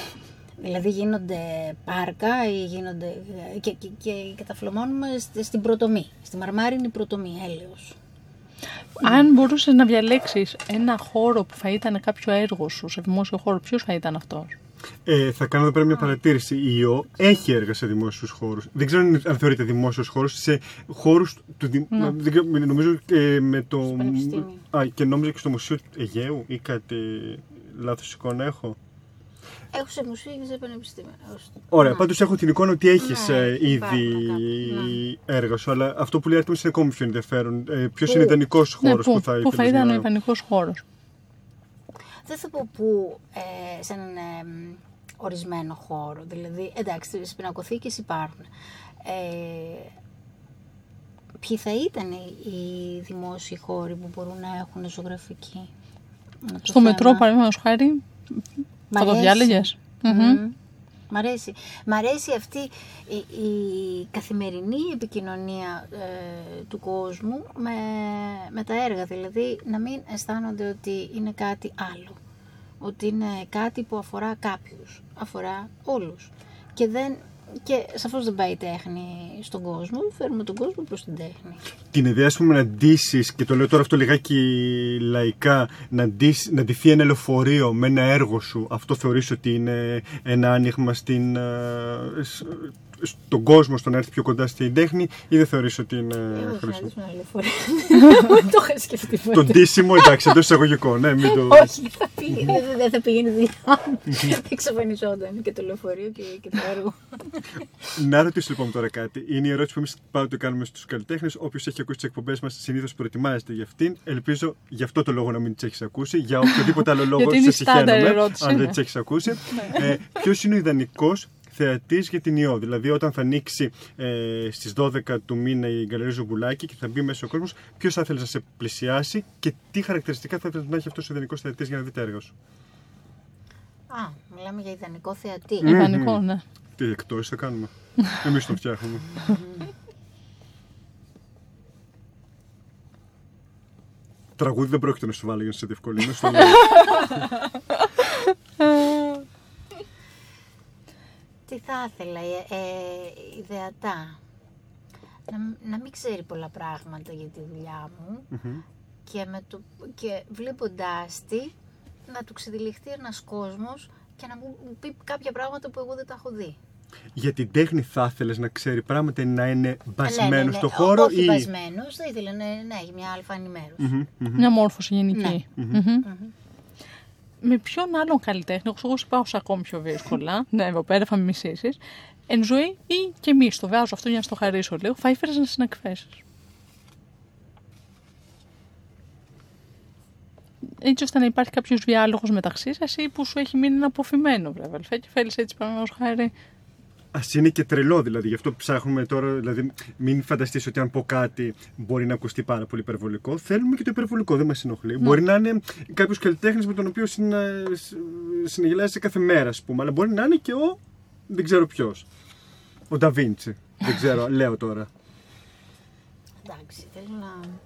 Δηλαδή γίνονται πάρκα ή γίνονται, και, και, και καταφλωμώνουμε στη- στην προτομή. Στη μαρμάρινη προτομή, έλεος. Αν μπορούσε να διαλέξεις ένα χώρο που θα ήταν κάποιο έργο σου σε δημόσιο χώρο, ποιος θα ήταν αυτός; Ε, θα κάνω εδώ πέρα μια παρατήρηση. Η ΙΟ έχει έργα σε δημόσιους χώρους. Δεν ξέρω αν αν θεωρείται δημόσιος χώρος. Σε χώρους του. δη- δεν ξέρω, νομίζω ε, με το. Πανεπιστήμιο. Α, και νόμιζα και στο Μουσείο του Αιγαίου ή κάτι. Λάθος εικόνα έχω. Έχω σε μουσείο και σε πανεπιστήμια. Ως- Ωραία, Ναι. πάντως έχω την εικόνα ότι έχεις Ναι, ήδη υπάρχουν κάποια, έργα σου. Αλλά αυτό που λέει Άρτεμις είναι ακόμη πιο ενδιαφέρον. Ε, Ποιος Πού; είναι ιδανικός Ναι, χώρος πού, που θα πού θα ήθελες ήταν ο να- ιδανικός χώρος; Δεν θα πω που ε, σε έναν ε, μ, ορισμένο χώρο. Δηλαδή, εντάξει, στις πινακοθήκες υπάρχουν. Ε, ποιοι θα ήταν οι, οι δημόσιοι χώροι που μπορούν να έχουν ζωγραφική. Είναι το Στο μετρό, θέμα. παραδείγματος χάρη, Μ' θα το αρέσει. διάλεγες. Μμμ. Μμμ. Μ' αρέσει. Μ' αρέσει αυτή η, η καθημερινή επικοινωνία ε, του κόσμου με, με τα έργα. Δηλαδή να μην αισθάνονται ότι είναι κάτι άλλο. Ότι είναι κάτι που αφορά κάποιους. Αφορά όλους. Και, δεν, και σαφώς δεν πάει η τέχνη στον κόσμο. Φέρουμε τον κόσμο προς την τέχνη. την ιδέα, ας πούμε, να ντύσεις, και το λέω τώρα αυτό λιγάκι λαϊκά, να, ντύσεις, να ντυθεί ένα λεωφορείο με ένα έργο σου, αυτό θεωρείς ότι είναι ένα άνοιγμα στην, ε, σ- στον κόσμο, στο να έρθει πιο κοντά στην τέχνη, ή δεν θεωρείς ότι είναι Εγώ θα χρήσιμο; συναντήσουμε ένα λεωφορείο. Δεν το είχα σκεφτεί ποτέ. Το ντύσιμο, εντάξει, εντός εισαγωγικών, ναι, μην το... Όχι, δεν θα πήγαινε, δεν- δεν θα πήγαινε δουλειά. Θα εξαφανιζόταν και το λεωφορείο και, και το έργο. Να ρωτήσω λοιπόν τώρα κάτι. Είναι η ερώτηση που εμείς πάντοτε κάνουμε στους καλλιτέχνες. Όποιος έχει ακούσει τις εκπομπές μας, συνήθως προετοιμάζεται για αυτήν. Ελπίζω γι' αυτό το λόγο να μην τις έχεις ακούσει. Για οποιοδήποτε άλλο λόγο Γιατί είναι σε η στάνταρ συγχαίρομαι, ερώτηση, αν δεν ναι. τις έχεις ακούσει. ε, Ποιος είναι ο ιδανικός θεατής για την Ηώ. Δηλαδή, όταν θα ανοίξει ε, στις 12 του μήνα η Γκαλερί Ζουμπουλάκη και θα μπει μέσα ο κόσμος, ποιος θα ήθελε να σε πλησιάσει και τι χαρακτηριστικά θα ήθελες να έχει αυτός ο ιδανικός θεατής για να δει τα έργα σου; Α, μιλάμε για ιδανικό θεατή. Ιδανικό, ναι. Τι εκτός θα κάνουμε. Εμείς το φτιάχνουμε. Τραγούδι δεν πρόκειται να σου βάλω για να σε διευκολύνω. στο λέω. Τι θα ήθελα, ε, ε, ιδεατά. Να, μ- να μην ξέρει πολλά πράγματα για τη δουλειά μου και, με το, και βλέποντάς τη να του ξεδιληχθεί ένας κόσμος και να μου πει κάποια πράγματα που εγώ δεν τα έχω δει. για την τέχνη θα ήθελες να ξέρει πράγματα ή να είναι Ναι, μπασμένος ναι, ναι. στο Ό- χώρο Όχι ή. μπασμένος, θα ήθελα να, να έχει μια αλφα ενημέρωση. Μμμ, μμμ. Μια μόρφωση γενική. Ναι. Μμμ. Με ποιον άλλον καλλιτέχνη, εγώ εγώ σου πάω σε ακόμη πιο δύσκολα, ναι, εδώ πέρα θα με μισήσεις, εν ζωή ή και μη, το βάζω αυτό για να στο χαρίσω λίγο, θα ήθελες να συνεκφέσεις. Έτσι ώστε να υπάρχει κάποιος διάλογος μεταξύ σας ή που σου έχει μείνει ένα αποφημένο, βέβαια. αδελφέ, Και θέλεις έτσι, παραδείγματος χάρη. Α είναι και τρελό δηλαδή, γι' αυτό ψάχνουμε τώρα. Δηλαδή, μην φανταστείς ότι αν πω κάτι μπορεί να ακουστεί πάρα πολύ υπερβολικό. Θέλουμε και το υπερβολικό, δεν μας ενοχλεί. Μπορεί να είναι κάποιος καλλιτέχνης με τον οποίο συνα... συναγελάζει κάθε μέρα, ας πούμε, αλλά μπορεί να είναι και ο. δεν ξέρω ποιος. Ο Νταβίντσι. δεν ξέρω, λέω τώρα. Εντάξει, θέλω να.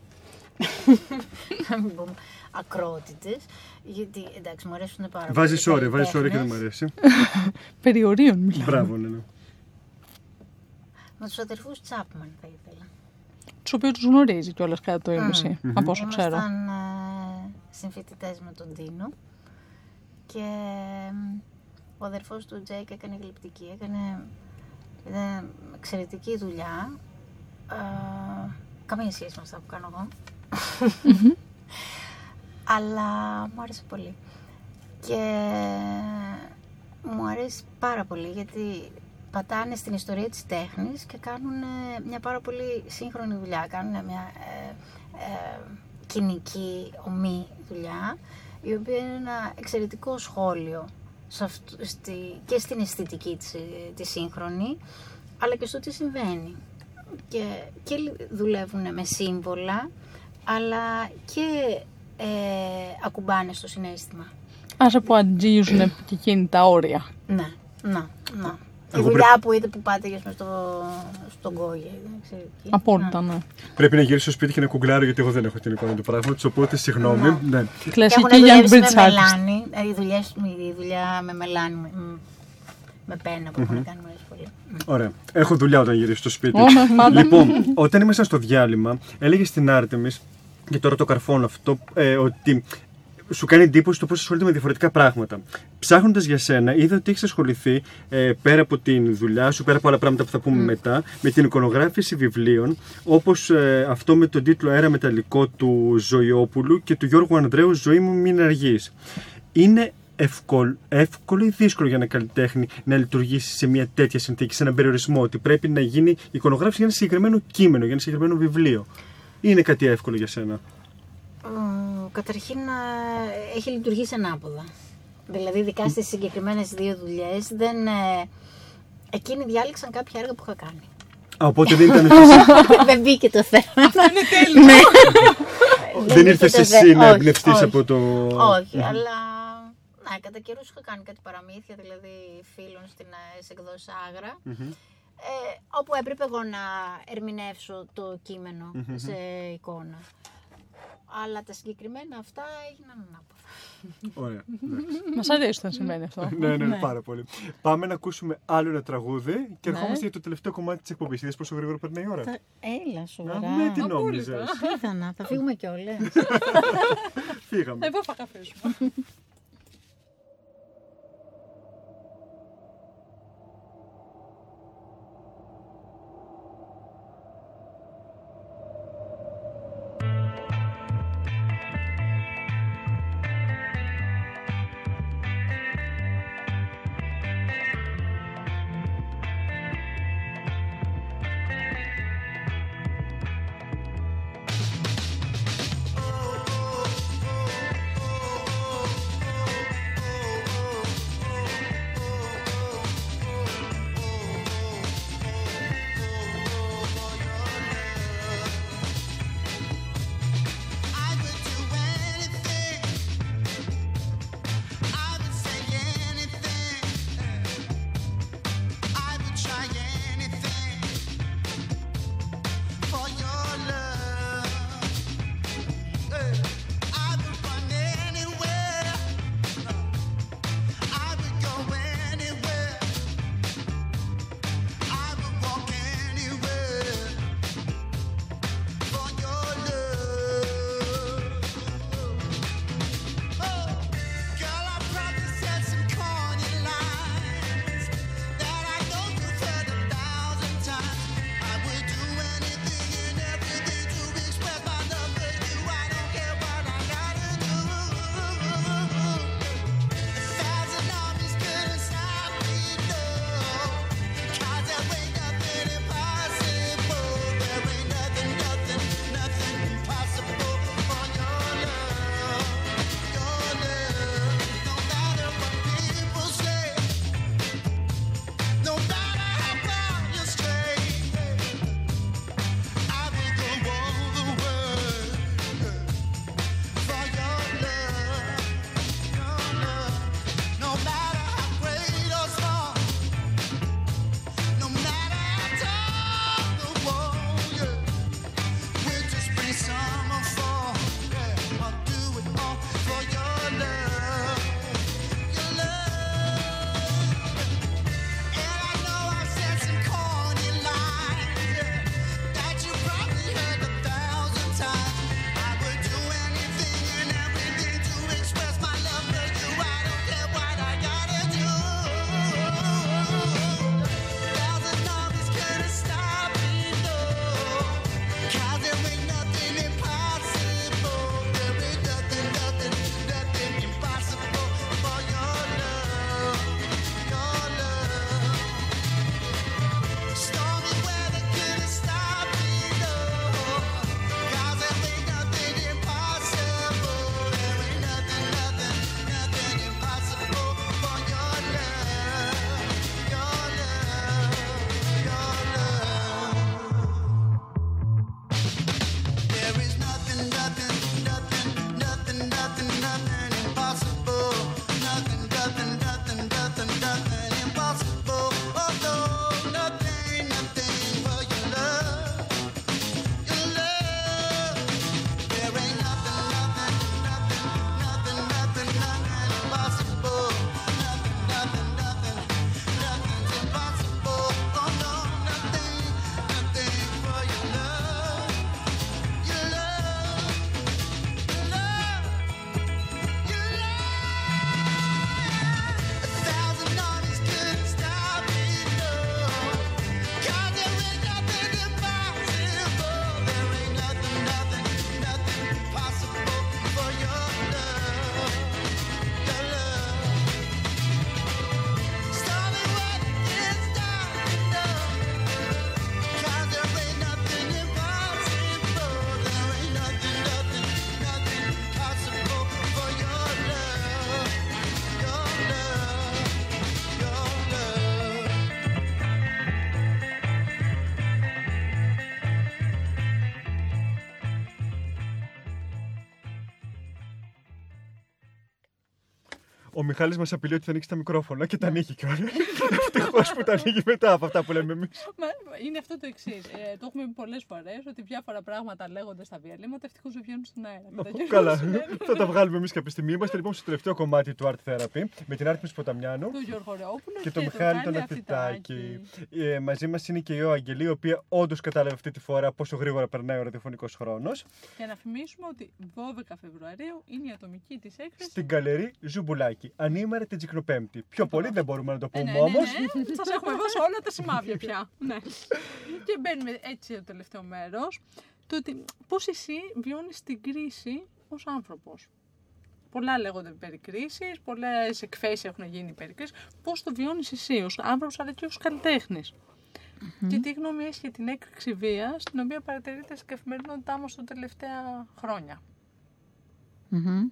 να μην πούμε ακρότητες. Γιατί εντάξει, μου αρέσουν πάρα πολύ. Βάζει οι όρια, βάζεις όρια και δεν μου καλλιτέχνες. αρέσει. Περί ορίων μιλάμε. Μπράβο, ναι, ναι. Με τους αδερφούς Τσάπμαν θα ήθελα. Τους οποίους τους γνωρίζει κιόλας κατά το ήμισυ, από όσο ξέρω. Ήμασταν ε, συμφοιτητές με τον Ντίνο και Ο αδερφός του Τζέικ έκανε γλυπτική, έκανε ε, εξαιρετική δουλειά. Ε, καμία σχέση με αυτά που κάνω εγώ. Αλλά μου άρεσε πολύ. Και μου αρέσει πάρα πολύ γιατί πατάνε στην ιστορία της τέχνης και κάνουν ε, μια πάρα πολύ σύγχρονη δουλειά. Κάνουν μια ε, ε, κοινική, ομή δουλειά, η οποία είναι ένα εξαιρετικό σχόλιο σε αυτ- στη, και στην αισθητική της, ε, τη σύγχρονη, αλλά και στο τι συμβαίνει. Και, και δουλεύουν με σύμβολα, αλλά και ε, ακουμπάνε στο συνέστημα. Άσε που αγγίζουν και εκείνη τα όρια. Ναι, να, να. Η Εγώ δουλειά που είδε που πάτε για στο, στον Κόγια, ήταν εξαιρετική. Απόλυτα, Να. ναι. Πρέπει να γυρίσω στο σπίτι και να κουγκλάρω γιατί εγώ δεν έχω την εικόνα του πράγματος. Οπότε συγγνώμη. Ναι. Και Κλασική έχουν Young δουλέψει British με artist. μελάνι, δηλαδή η δουλειά, η δουλειά με μελάνι, με, με πένα που έχουν κάνει πολλές φορές. Ωραία. Έχω δουλειά όταν γυρίσω στο σπίτι. Ω, ναι, πάντα. λοιπόν, όταν ήμασταν στο διάλειμμα, έλεγε στην Άρτεμις, και τώρα το καρφώνω αυτό, ε, ότι σου κάνει εντύπωση το πώς ασχολείται με διαφορετικά πράγματα. Ψάχνοντας για σένα, είδα ότι έχεις ασχοληθεί ε, πέρα από την δουλειά σου, πέρα από άλλα πράγματα που θα πούμε μετά, με την εικονογράφηση βιβλίων, όπως αυτό με τον τίτλο Αέρα Μεταλλικό του Ζωιόπουλου και του Γιώργου Ανδρέου Ζωή μου μην αργείς. Είναι εύκολο, εύκολο ή δύσκολο για ένα καλλιτέχνη να λειτουργήσει σε μια τέτοια συνθήκη, σε έναν περιορισμό, ότι πρέπει να γίνει εικονογράφηση για ένα συγκεκριμένο κείμενο, για ένα συγκεκριμένο βιβλίο; Ή είναι κάτι εύκολο για σένα; Μ, Καταρχήν ε, έχει λειτουργήσει ανάποδα. Δηλαδή, ειδικά στις συγκεκριμένες δύο δουλειές, δεν. ε, Εκείνοι διάλεξαν κάποια έργα που είχα κάνει. Α, οπότε δεν ήταν εσύ, δεν μπήκε το θέμα. Είναι τέλειο. δεν μπήκε ήρθες το εσύ θέμα. να Όχι, εμπνευστεί όχι. από το. Όχι, αλλά ναι, κατά καιρούς είχα κάνει κάτι παραμύθια, δηλαδή φίλων στην, ε, σε εκδόσει Άγρα. Ε, όπου έπρεπε εγώ να ερμηνεύσω το κείμενο σε εικόνα. Αλλά τα συγκεκριμένα αυτά έγιναν ανάποδα. Ωραία. Μας αρέσει όταν συμβαίνει αυτό. ναι, ναι, πάρα πολύ. Πάμε να ακούσουμε άλλο ένα τραγούδι και ερχόμαστε για το τελευταίο κομμάτι της εκπομπής. Είδες πόσο γρήγορα περνάει η ώρα; Θα- Έλα, σοβαρά. Α, ναι, τι νόμιζες. Πέθανα, θα φύγουμε κιόλας. Φύγαμε. Εγώ θα καφέ Μιχάλης μας απειλεί ότι θα ανοίξει τα μικρόφωνα και τα ανοίγει κιόλας. Ευτυχώς που τα ανοίγει μετά από αυτά που λέμε εμείς. Μα, είναι αυτό το εξής. Ε, το έχουμε πει πολλές φορές ότι διάφορα πράγματα λέγονται στα διαλύματα ευτυχώς δεν βγαίνουν στον αέρα. Κατά καιρούς Καλά, συμβαίνουν. θα τα βγάλουμε εμείς κάποια στιγμή. Είμαστε λοιπόν στο τελευταίο κομμάτι του Art Therapy με την Άρτεμις Ποταμιάνου. Του Γιώργο Ρεόπουλου και το Μιχάλη τον Αφιτάκη. Ε, μαζί μας είναι και η Ω Αγγελή, η οποία όντως κατάλαβε αυτή τη φορά πόσο γρήγορα περνάει ο ραδιοφωνικός χρόνος. Και να θυμίσουμε ότι 12 Φεβρουαρίου είναι η ατομική της έκθεση. Στην Γκαλερί Ζουμπουλάκη. Ανήμερα την Τσικνοπέμπτη. Πιο πολύ δεν μπορούμε να το Ε, πούμε ναι, όμως. ναι, ναι. Σας έχουμε δώσει όλα τα σημάδια πια. ναι. Και μπαίνουμε έτσι το τελευταίο μέρος. Το ότι πώς εσύ βιώνεις την κρίση ως άνθρωπος. Πολλά λέγονται περί κρίσης, πολλές εκθέσεις έχουν γίνει περί κρίσης. Πώς το βιώνεις εσύ ως άνθρωπος αλλά και ως καλλιτέχνης. Και τι γνώμη έχεις για την έκρηξη βίας, την οποία παρατηρείται στην καθημερινότητά μας τα τελευταία χρόνια. Μμμ.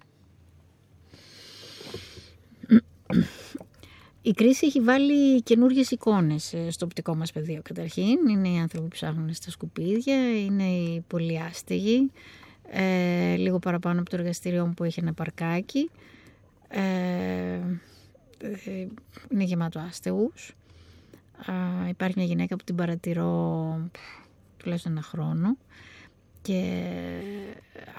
Η κρίση έχει βάλει καινούριε εικόνες ε, στο οπτικό μας πεδίο καταρχήν. Είναι οι άνθρωποι που ψάχνουν στα σκουπίδια, είναι οι πολύ άστεγοι, ε, λίγο παραπάνω από το εργαστήριό μου που έχει ένα παρκάκι. Ε, ε, είναι γεμάτο άστεγους. Α, υπάρχει μια γυναίκα που την παρατηρώ πφ, τουλάχιστον ένα χρόνο και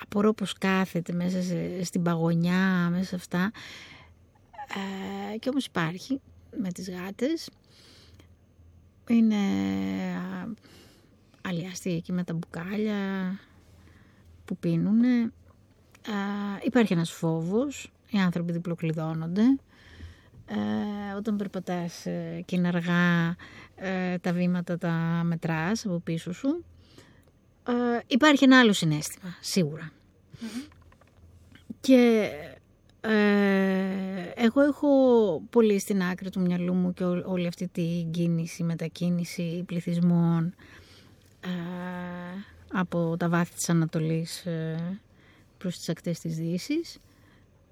απορώ πως κάθεται μέσα σε- στην παγωνιά, μέσα σε αυτά. Ε, και όμως υπάρχει με τις γάτες. Είναι α, αλιάστηκε εκεί με τα μπουκάλια που πίνουνε. Α, υπάρχει ένας φόβος, οι άνθρωποι διπλοκλειδώνονται. Ε, όταν περπατάς ε, και είναι αργά ε, τα βήματα τα μετράς από πίσω σου. Ε, υπάρχει ένα άλλο συνέστημα, σίγουρα. Και ε, εγώ έχω πολύ στην άκρη του μυαλού μου και ό- όλη αυτή την κίνηση, μετακίνηση πληθυσμών ε, από τα βάθη της Ανατολής ε, προς τις ακτές της Δύσης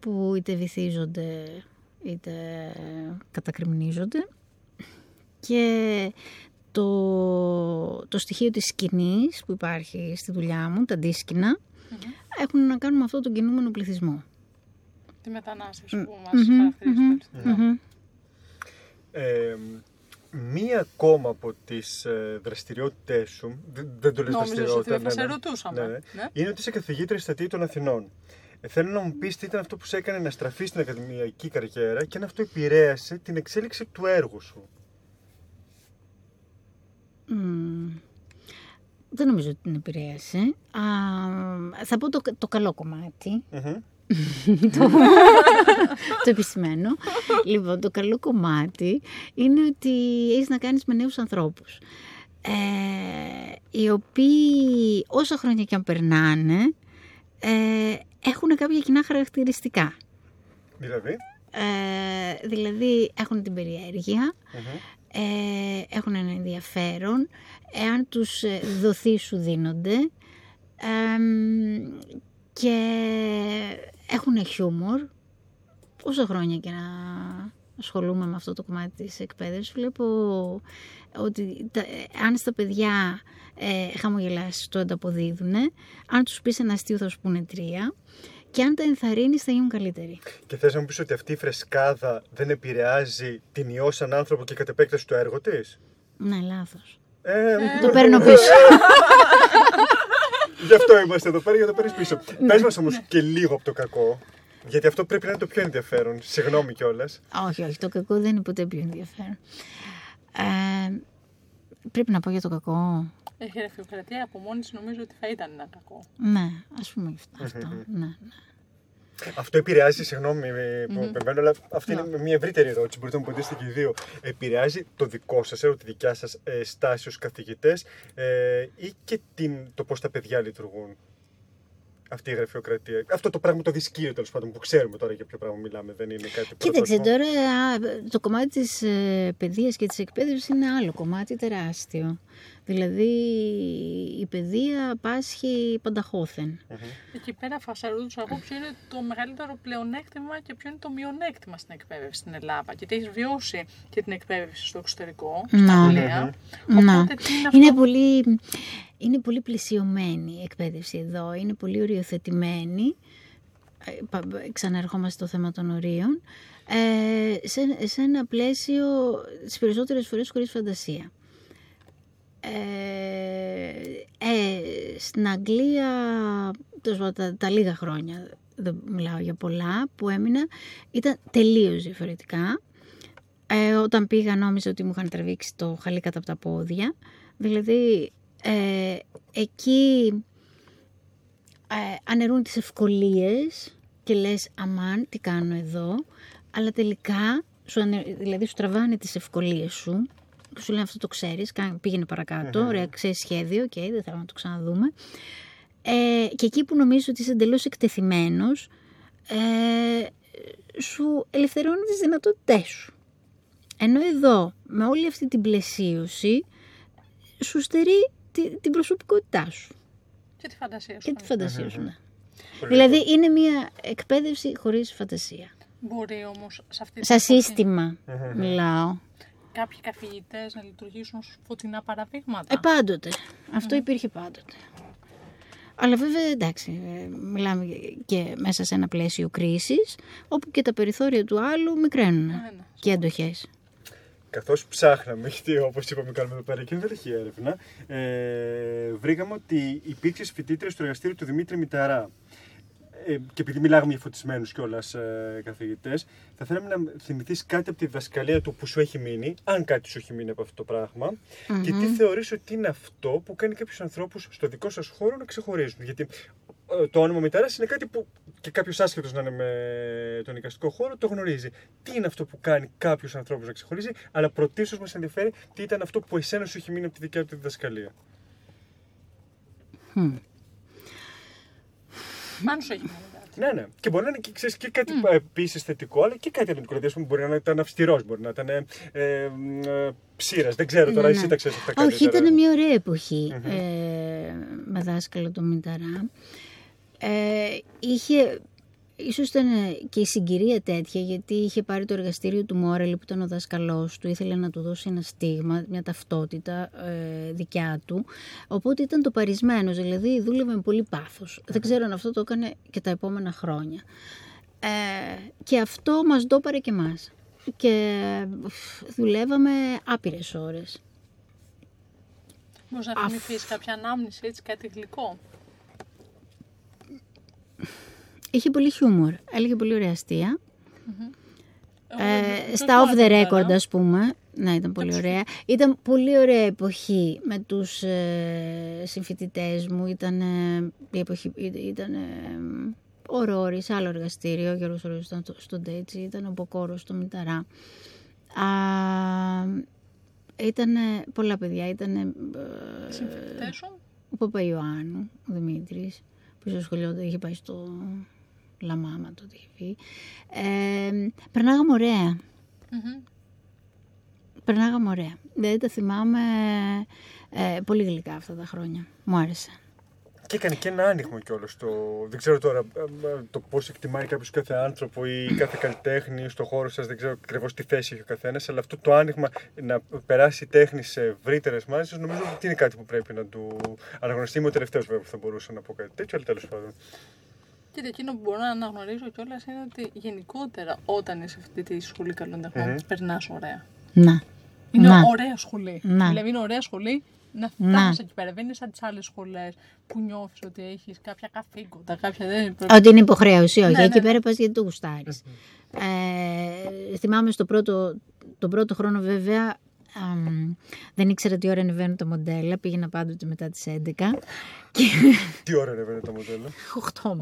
που είτε βυθίζονται είτε κατακριμνίζονται και το, το στοιχείο της σκηνής που υπάρχει στη δουλειά μου, τα αντίσκηνα, έχουν να κάνουν με αυτό τον κινούμενο πληθυσμό. Τη μετανάστευση που μας χαρακτηρίζει περισσότερο. Ε, μία ακόμα από τις ε, δραστηριότητές σου, δεν, δεν το λες Νόμιζες δραστηριότητα, ότι θα σε ρωτούσαμε. ναι, ναι, Ναι. είναι ότι είσαι καθηγήτρια στα των Αθηνών. Ε, θέλω να μου πεις τι ήταν αυτό που σε έκανε να στραφείς στην ακαδημαϊκή καριέρα και αν αυτό επηρέασε την εξέλιξη του έργου σου. Μμμ. Δεν νομίζω ότι την επηρέασε. Α, θα πω το, το καλό κομμάτι, Μμμ. Το επισημένο. λοιπόν, το καλό κομμάτι είναι ότι έχεις να κάνεις με νέους ανθρώπους. Ε, οι οποίοι όσα χρόνια και αν περνάνε ε, έχουν κάποια κοινά χαρακτηριστικά. Δηλαδή, Ε, δηλαδή έχουν την περιέργεια, Μμμ. ε, έχουν ένα ενδιαφέρον, εάν τους ε, δοθείς σου δίνονται εμ, και έχουν χιούμορ. Όσο χρόνια και να ασχολούμαι με αυτό το κομμάτι της εκπαίδευσης, βλέπω ότι τα, ε, αν στα παιδιά ε, χαμογελάσεις το ανταποδίδουν, αν τους πεις ένα αστείο θα σου πούνε τρία και αν τα ενθαρρύνεις θα γίνουν καλύτεροι. και θες να μου πεις ότι αυτή η φρεσκάδα δεν επηρεάζει την ιό σαν άνθρωπο και κατ' επέκταση το έργο της; Ναι, λάθος. Ε, Το παίρνω πίσω. Γι' αυτό είμαστε εδώ πέρα για να το παίρνει πίσω. Ναι. Πες μας όμως και λίγο από το κακό. Γιατί αυτό πρέπει να είναι το πιο ενδιαφέρον. Συγγνώμη κιόλας. όχι, όχι, το κακό δεν είναι ποτέ πιο ενδιαφέρον. Ε, πρέπει να πω για το κακό. Έχει γραφειοκρατία από μόνη της νομίζω ότι θα ήταν ένα κακό. Ναι, ας πούμε αυτό. αυτό. ναι, ναι. Αυτό επηρεάζει, συγγνώμη που επεμβαίνω, αλλά αυτή είναι μια ευρύτερη ερώτηση. Μπορείτε να μου απαντήσετε και οι δύο. Επηρεάζει το δικό σας έργο, τη δικιά σας ε, στάση ως καθηγητές ε, ή και την, το πώς τα παιδιά λειτουργούν. Αυτή η γραφειοκρατία. Αυτό το πράγμα το δυσκείο τέλος πάντων που ξέρουμε τώρα για ποιο πράγμα μιλάμε. Δεν είναι κάτι Κοίταξε πρωτότυπο. τώρα, α, το κομμάτι της ε, παιδείας και της εκπαίδευσης είναι άλλο κομμάτι τεράστιο. Δηλαδή η παιδεία πάσχει πανταχώθεν. Εκεί πέρα θα ρωτούσα εγώ ποιο είναι το μεγαλύτερο πλεονέκτημα και ποιο είναι το μειονέκτημα στην εκπαίδευση στην Ελλάδα. Γιατί έχεις βιώσει και την εκπαίδευση στο εξωτερικό, Ναι. στα Αγγλία. Να. Οπότε τι είναι αυτό; Είναι που- πολύ, είναι πολύ πλησιωμένη η εκπαίδευση εδώ, είναι πολύ οριοθετημένη ε, πα- ξαναρχόμαστε στο θέμα των ορίων, ε, σε, σε ένα πλαίσιο τις περισσότερες φορές χωρίς φαντασία. Ε, ε, στην Αγγλία, τέλος πάντων, τα, τα λίγα χρόνια, δεν μιλάω για πολλά, που έμεινα, ήταν τελείως διαφορετικά. Ε, όταν πήγα νόμιζα ότι μου είχαν τραβήξει το χαλί κατά από τα πόδια. Δηλαδή, ε, εκεί ε, αναιρούν τις ευκολίες και λες αμάν τι κάνω εδώ αλλά τελικά σου ανε- δηλαδή σου τραβάνε τις ευκολίες σου και σου λένε αυτό το ξέρεις, κάνε- πήγαινε παρακάτω, ωραία, ξέρεις σχέδιο, οκ, δεν θέλουμε να το ξαναδούμε. Ε, και εκεί που νομίζω ότι είσαι εντελώς εκτεθειμένος, ε, σου ελευθερώνει τις δυνατότητές σου. Ενώ εδώ, με όλη αυτή την πλαισίωση, σου στερεί τη- την προσωπικότητά σου Και τη φαντασία σου. και τη φαντασία σου. ναι. Πολύ Δηλαδή είναι μια εκπαίδευση χωρίς φαντασία. Μπορεί όμως σε αυτή τη Σαν φάση σύστημα μιλάω. Κάποιοι καθηγητές να λειτουργήσουν ως φωτεινά παραδείγματα. Ε, πάντοτε. Αυτό υπήρχε πάντοτε. Αλλά βέβαια εντάξει, ε, μιλάμε και μέσα σε ένα πλαίσιο κρίσης, όπου και τα περιθώρια του άλλου μικραίνουν ναι. και αντοχές. Καθώς ψάχναμε, γιατί όπως είπαμε, κάνουμε εδώ πέρα και δεν έχει έρευνα, ε, βρήκαμε ότι υπήρξε φοιτήτρια στο εργαστήριο του Δημήτρη Μηταρά. Ε, και επειδή μιλάγαμε για φωτισμένους κιόλας ε, καθηγητές, θα θέλαμε να θυμηθείς κάτι από τη διδασκαλία του που σου έχει μείνει, αν κάτι σου έχει μείνει από αυτό το πραγμα και τι θεωρείς ότι είναι αυτό που κάνει κάποιους ανθρώπους στο δικό σας χώρο να ξεχωρίζουν. Γιατί ε, το όνομα Μηταρά είναι κάτι που και κάποιος άσχετος να είναι με τον εικαστικό χώρο το γνωρίζει. Τι είναι αυτό που κάνει κάποιους ανθρώπους να ξεχωρίζει, αλλά πρωτίστως μας ενδιαφέρει τι ήταν αυτό που εσένα σου έχει μείνει από τη δικιά του τη διδασκαλία. Αν σου έχει μείνει κάτι. Ναι, ναι. Και μπορεί να είναι και, ξέρεις, και κάτι mm. επίσης θετικό, αλλά και κάτι αρνητικό. Δηλαδή, ας πούμε, μπορεί να ήταν αυστηρός, μπορεί να ήταν ε, ε, ε, ψήρας. Δεν ξέρω τώρα, Ναι, εσύ ναι. τα ξέρεις αυτά Όχι, καλύτερα. ήταν μια ωραία εποχή ε, με δάσκαλο τον Μηταρά. Ε, είχε, ίσως ήταν και η συγκυρία τέτοια, γιατί είχε πάρει το εργαστήριο του Μόρελ που ήταν ο δάσκαλός του, ήθελε να του δώσει ένα στίγμα, μια ταυτότητα ε, δικιά του. Οπότε ήταν το παρισμένος, δηλαδή δούλευε με πολύ πάθος. Δεν ξέρω αν αυτό το έκανε και τα επόμενα χρόνια. Ε, και αυτό μας το έπαρε και μας. Και φ, δουλεύαμε άπειρες ώρες. Μπορείς να θυμηθεί κάποια ανάμνηση, έτσι, κάτι γλυκό. Είχε πολύ χιούμορ. Έλεγε πολύ ωραία αστεία. Εγώ δεν- Ε, δεν στα το off the άκουγα, record, ας πούμε. Ναι, ήταν πολύ ωραία. Ήταν πολύ ωραία εποχή με τους ε, συμφοιτητές μου. Ήταν ε, η εποχή, ήταν ε, ο Ρόρης, άλλο εργαστήριο, ο Γιώργος Ρόρης ήταν στο, στο Ντέτσι, ήταν ο Μποκόρος στο Μηταρά. Α, ήταν πολλά παιδιά, ήταν ε, Συμφοιτητές σου. ο Παπαϊωάννου, ο Δημήτρης, που στο σχολείο είχε πάει στο Λαμάμα τότε είχε φύγει. Ε, περνάγαμε ωραία. Μμμ. Περνάγαμε ωραία. Δηλαδή τα θυμάμαι ε, πολύ γλυκά αυτά τα χρόνια. Μου άρεσε. Και έκανε και ένα άνοιγμα κιόλας. Το... Δεν ξέρω τώρα ε, ε, το πώς εκτιμάει κάποιος κάθε άνθρωπο ή κάθε καλλιτέχνη στο χώρο σας. Δεν ξέρω ακριβώς τι θέση έχει ο καθένας. Αλλά αυτό το άνοιγμα να περάσει η τέχνη σε ευρύτερες μάζες νομίζω ότι είναι κάτι που πρέπει να του αναγνωριστεί. Είμαι ο τελευταίος βέβαια που θα μπορούσα να πω κάτι τέτοιο, αλλά τέλος πάντων. Κοίτα, εκείνο που μπορώ να αναγνωρίσω κιόλας είναι ότι γενικότερα όταν είσαι φοιτητή στη σχολή καλών τεχνών, περνάς ωραία. Να. Είναι Να. ωραία σχολή. Να. Δηλαδή είναι ωραία σχολή να Να. φτάσει εκεί πέρα. Δεν είναι σαν τις άλλες σχολές που νιώθεις ότι έχεις κάποια καθήκοντα, κάποια δεν πρέπει. Ότι είναι υποχρέωση, όχι. Ναι, Εκεί ναι, πέρα πας γιατί το γουστάρεις. Ε, θυμάμαι στο πρώτο, τον πρώτο χρόνο βέβαια αμ, δεν ήξερα τι ώρα ανεβαίνουν τα μοντέλα. Πήγαινα πάντοτε μετά τις 11 και Τι ώρα ανεβαίνει το μοντέλο. 8.30.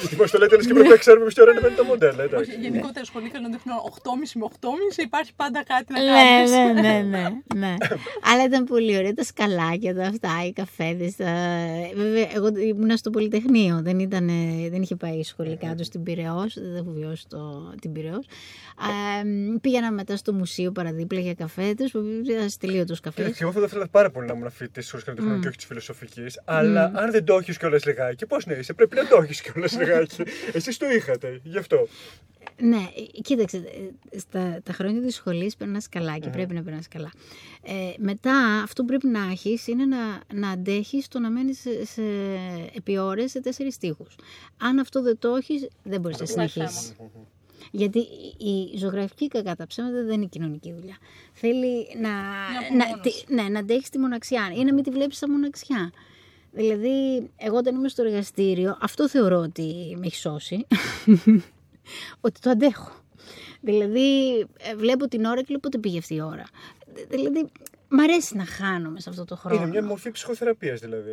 Γιατί μα το λέτε λες και πρέπει να ξέρουμε τι ώρα ανεβαίνει το μοντέλο. εντάξει. Όχι, γενικότερα σχολή καλών τεχνών 8.30 με 8.30 υπάρχει πάντα κάτι να ναι, κάνεις. ναι, ναι, ναι, ναι. Αλλά ήταν πολύ ωραία τα σκαλάκια, τα αυτά, οι καφέδες. Τα... Βέβαια, εγώ ήμουν στο Πολυτεχνείο, δεν, ήταν, δεν είχε πάει σχολικά του στην Πυραιός, δεν έχω βιώσει το, την Πυραιός. Ε, πήγαινα μετά στο μουσείο παραδίπλα για καφέδες, που ήταν τελείωτος καφές. Κοίταξε, εγώ θα ήθελα πάρα πολύ να ήμουν φοιτητής της σχολή καλλιτεχνών και όχι της φιλοσοφικής. Αλλά αν δεν το έχεις κιόλας λιγάκι, πώς να είσαι, πρέπει να το έχεις κιόλας λιγάκι. Εσείς το είχατε, γι' αυτό. Ναι, ε, κοίταξε, ε, στα τα χρόνια της σχολής περνάς καλά και πρέπει να περνάς καλά. Ε, μετά αυτό που πρέπει να έχεις είναι να, να αντέχεις το να μένεις σε, σε, επί ώρες σε τέσσερις τείχους. Αν αυτό δεν το έχεις, δεν μπορείς να το πούμε συνεχίσεις. Γιατί η η ζωγραφική κακά τα ψέματα δεν είναι κοινωνική δουλειά. Θέλει να, να, απομόνωση. τη, ναι, να αντέχεις τη μοναξιά ή να μην τη βλέπεις σαν μοναξιά. Δηλαδή, εγώ όταν είμαι στο εργαστήριο, αυτό θεωρώ ότι με έχει σώσει. ότι το αντέχω. Δηλαδή, ε, βλέπω την ώρα και λέω πότε πήγε αυτή η ώρα; Δη- Δηλαδή, μ' αρέσει να χάνομαι σε αυτό το χρόνο. Είναι μια μορφή ψυχοθεραπείας δηλαδή.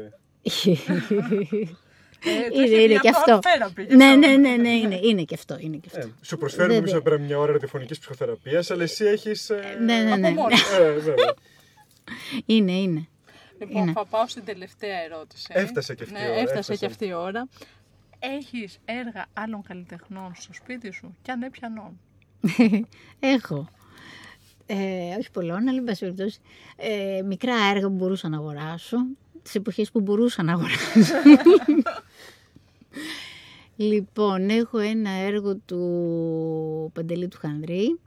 Ε, το είναι, έχεις είναι μια και αυτό. thought therapy, γι' Ναι, αυτό. ναι, ναι, ναι, είναι, είναι και αυτό. Είναι και αυτό. Ε, σου προσφέρουμε Βέβαια. εμείς εδώ πέρα μια ώρα ραδιοφωνικής ψυχοθεραπείας, αλλά εσύ έχεις... ε, Ναι, ναι, ναι. Απομόνωση. ε, βέβαια. Είναι, είναι. Λοιπόν, Είναι. θα πάω στην τελευταία ερώτηση. Έφτασε και αυτή η ναι, ώρα, Έφτασε έφτασε. και αυτή η ώρα. Έχεις έργα άλλων καλλιτεχνών στο σπίτι σου; Και αν ναι, ποιανών; Έχω. Ε, όχι πολλών, αλλά εν πάση περιπτώσει. Ε, μικρά έργα που μπορούσα να αγοράσω. τις εποχές που μπορούσα να αγοράσω. λοιπόν, έχω ένα έργο του Παντελή του Χανδρή.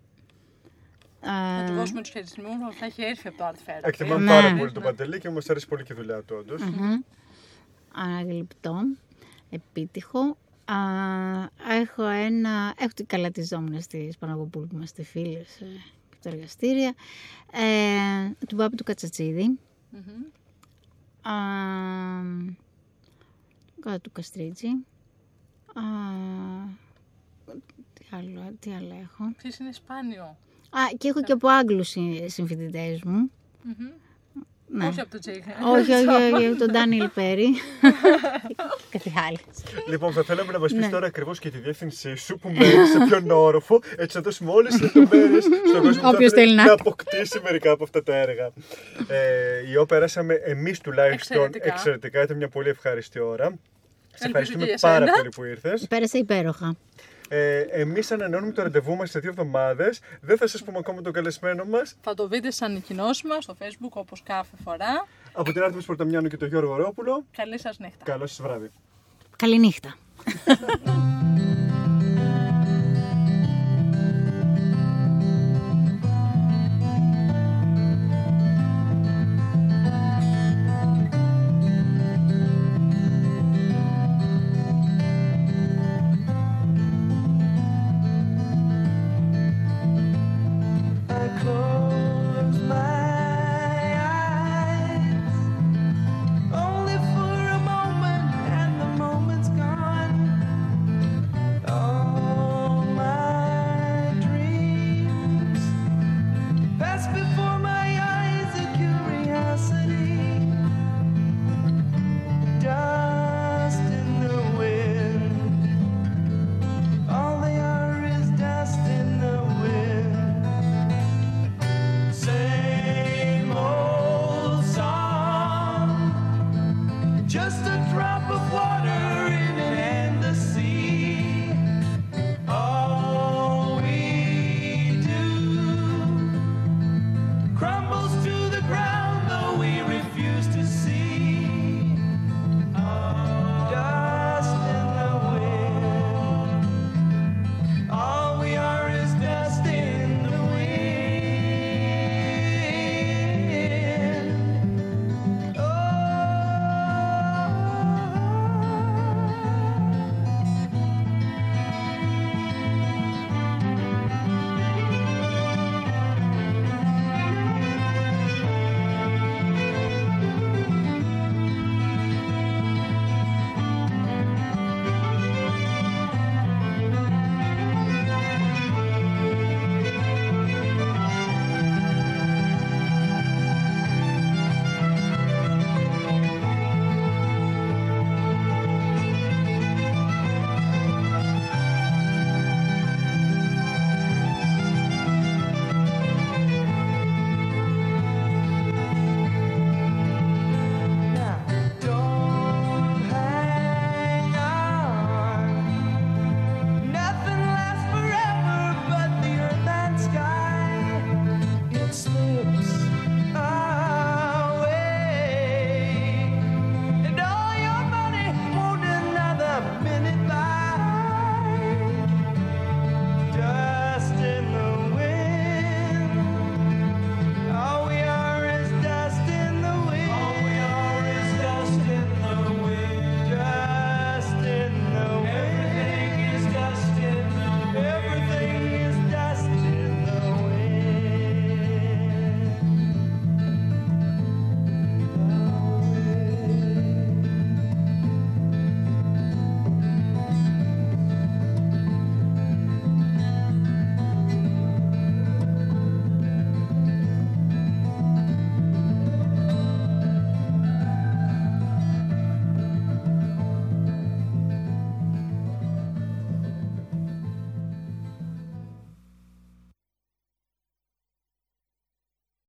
Να Α, του δώσουμε τους χαιρετισμούς μας. Θα έχει έρθει από το Art Fair. Εκτιμάμε Ναι. πάρα πολύ τον Παντελή και μας αρέσει πολύ και η δουλειά του όντως. μμμ. Αναγλυπτό, επίτυχο. Α, έχω ένα, έχω την καλά τη ζώμηνα στη Παναγωπούλου που είμαστε φίλες ε, και τα εργαστήρια. Ε, του Πάπη του Κατσατσίδη. Μμμ. Α, κάτω του Καστρίτσι. Α, τι, άλλο, τι άλλο έχω. Ποιος είναι σπάνιο; Α, και έχω και από Άγγλους συ- συμφοιτητές μου. Μμμ. Ναι. Όχι από το Τζέι. όχι, όχι, όχι, τον Ντάνιλ Πέρι. Κάτι άλλο. Λοιπόν, θα θέλαμε να μας πεις Ναι. τώρα ακριβώς και τη διεύθυνσή σου που μένεις σε ποιον όροφο, έτσι να δώσουμε όλες τις λεπτομέρειες στον κόσμο που Όποιος θα θέλει να. να αποκτήσει μερικά από αυτά τα έργα. Ε, η οποία περάσαμε εμείς τουλάχιστον Εξαιρετικά. εξαιρετικά. Ήταν μια πολύ ευχάριστη ώρα. Σε Ελπίζω ευχαριστούμε και για πάρα σένα. πολύ που ήρθες. Πέρασε υπέροχα. Ε, Εμείς ανανεώνουμε το ραντεβού μας σε δύο εβδομάδες. Δεν θα σας πούμε ακόμα τον καλεσμένο μας. Θα το δείτε στι ανακοινώσεις μας στο facebook όπως κάθε φορά. Από την Άρτεμις Πορταμιάνου και τον Γιώργο Ρόπουλο. Καλή σας νύχτα. Καλό σας βράδυ. Καληνύχτα.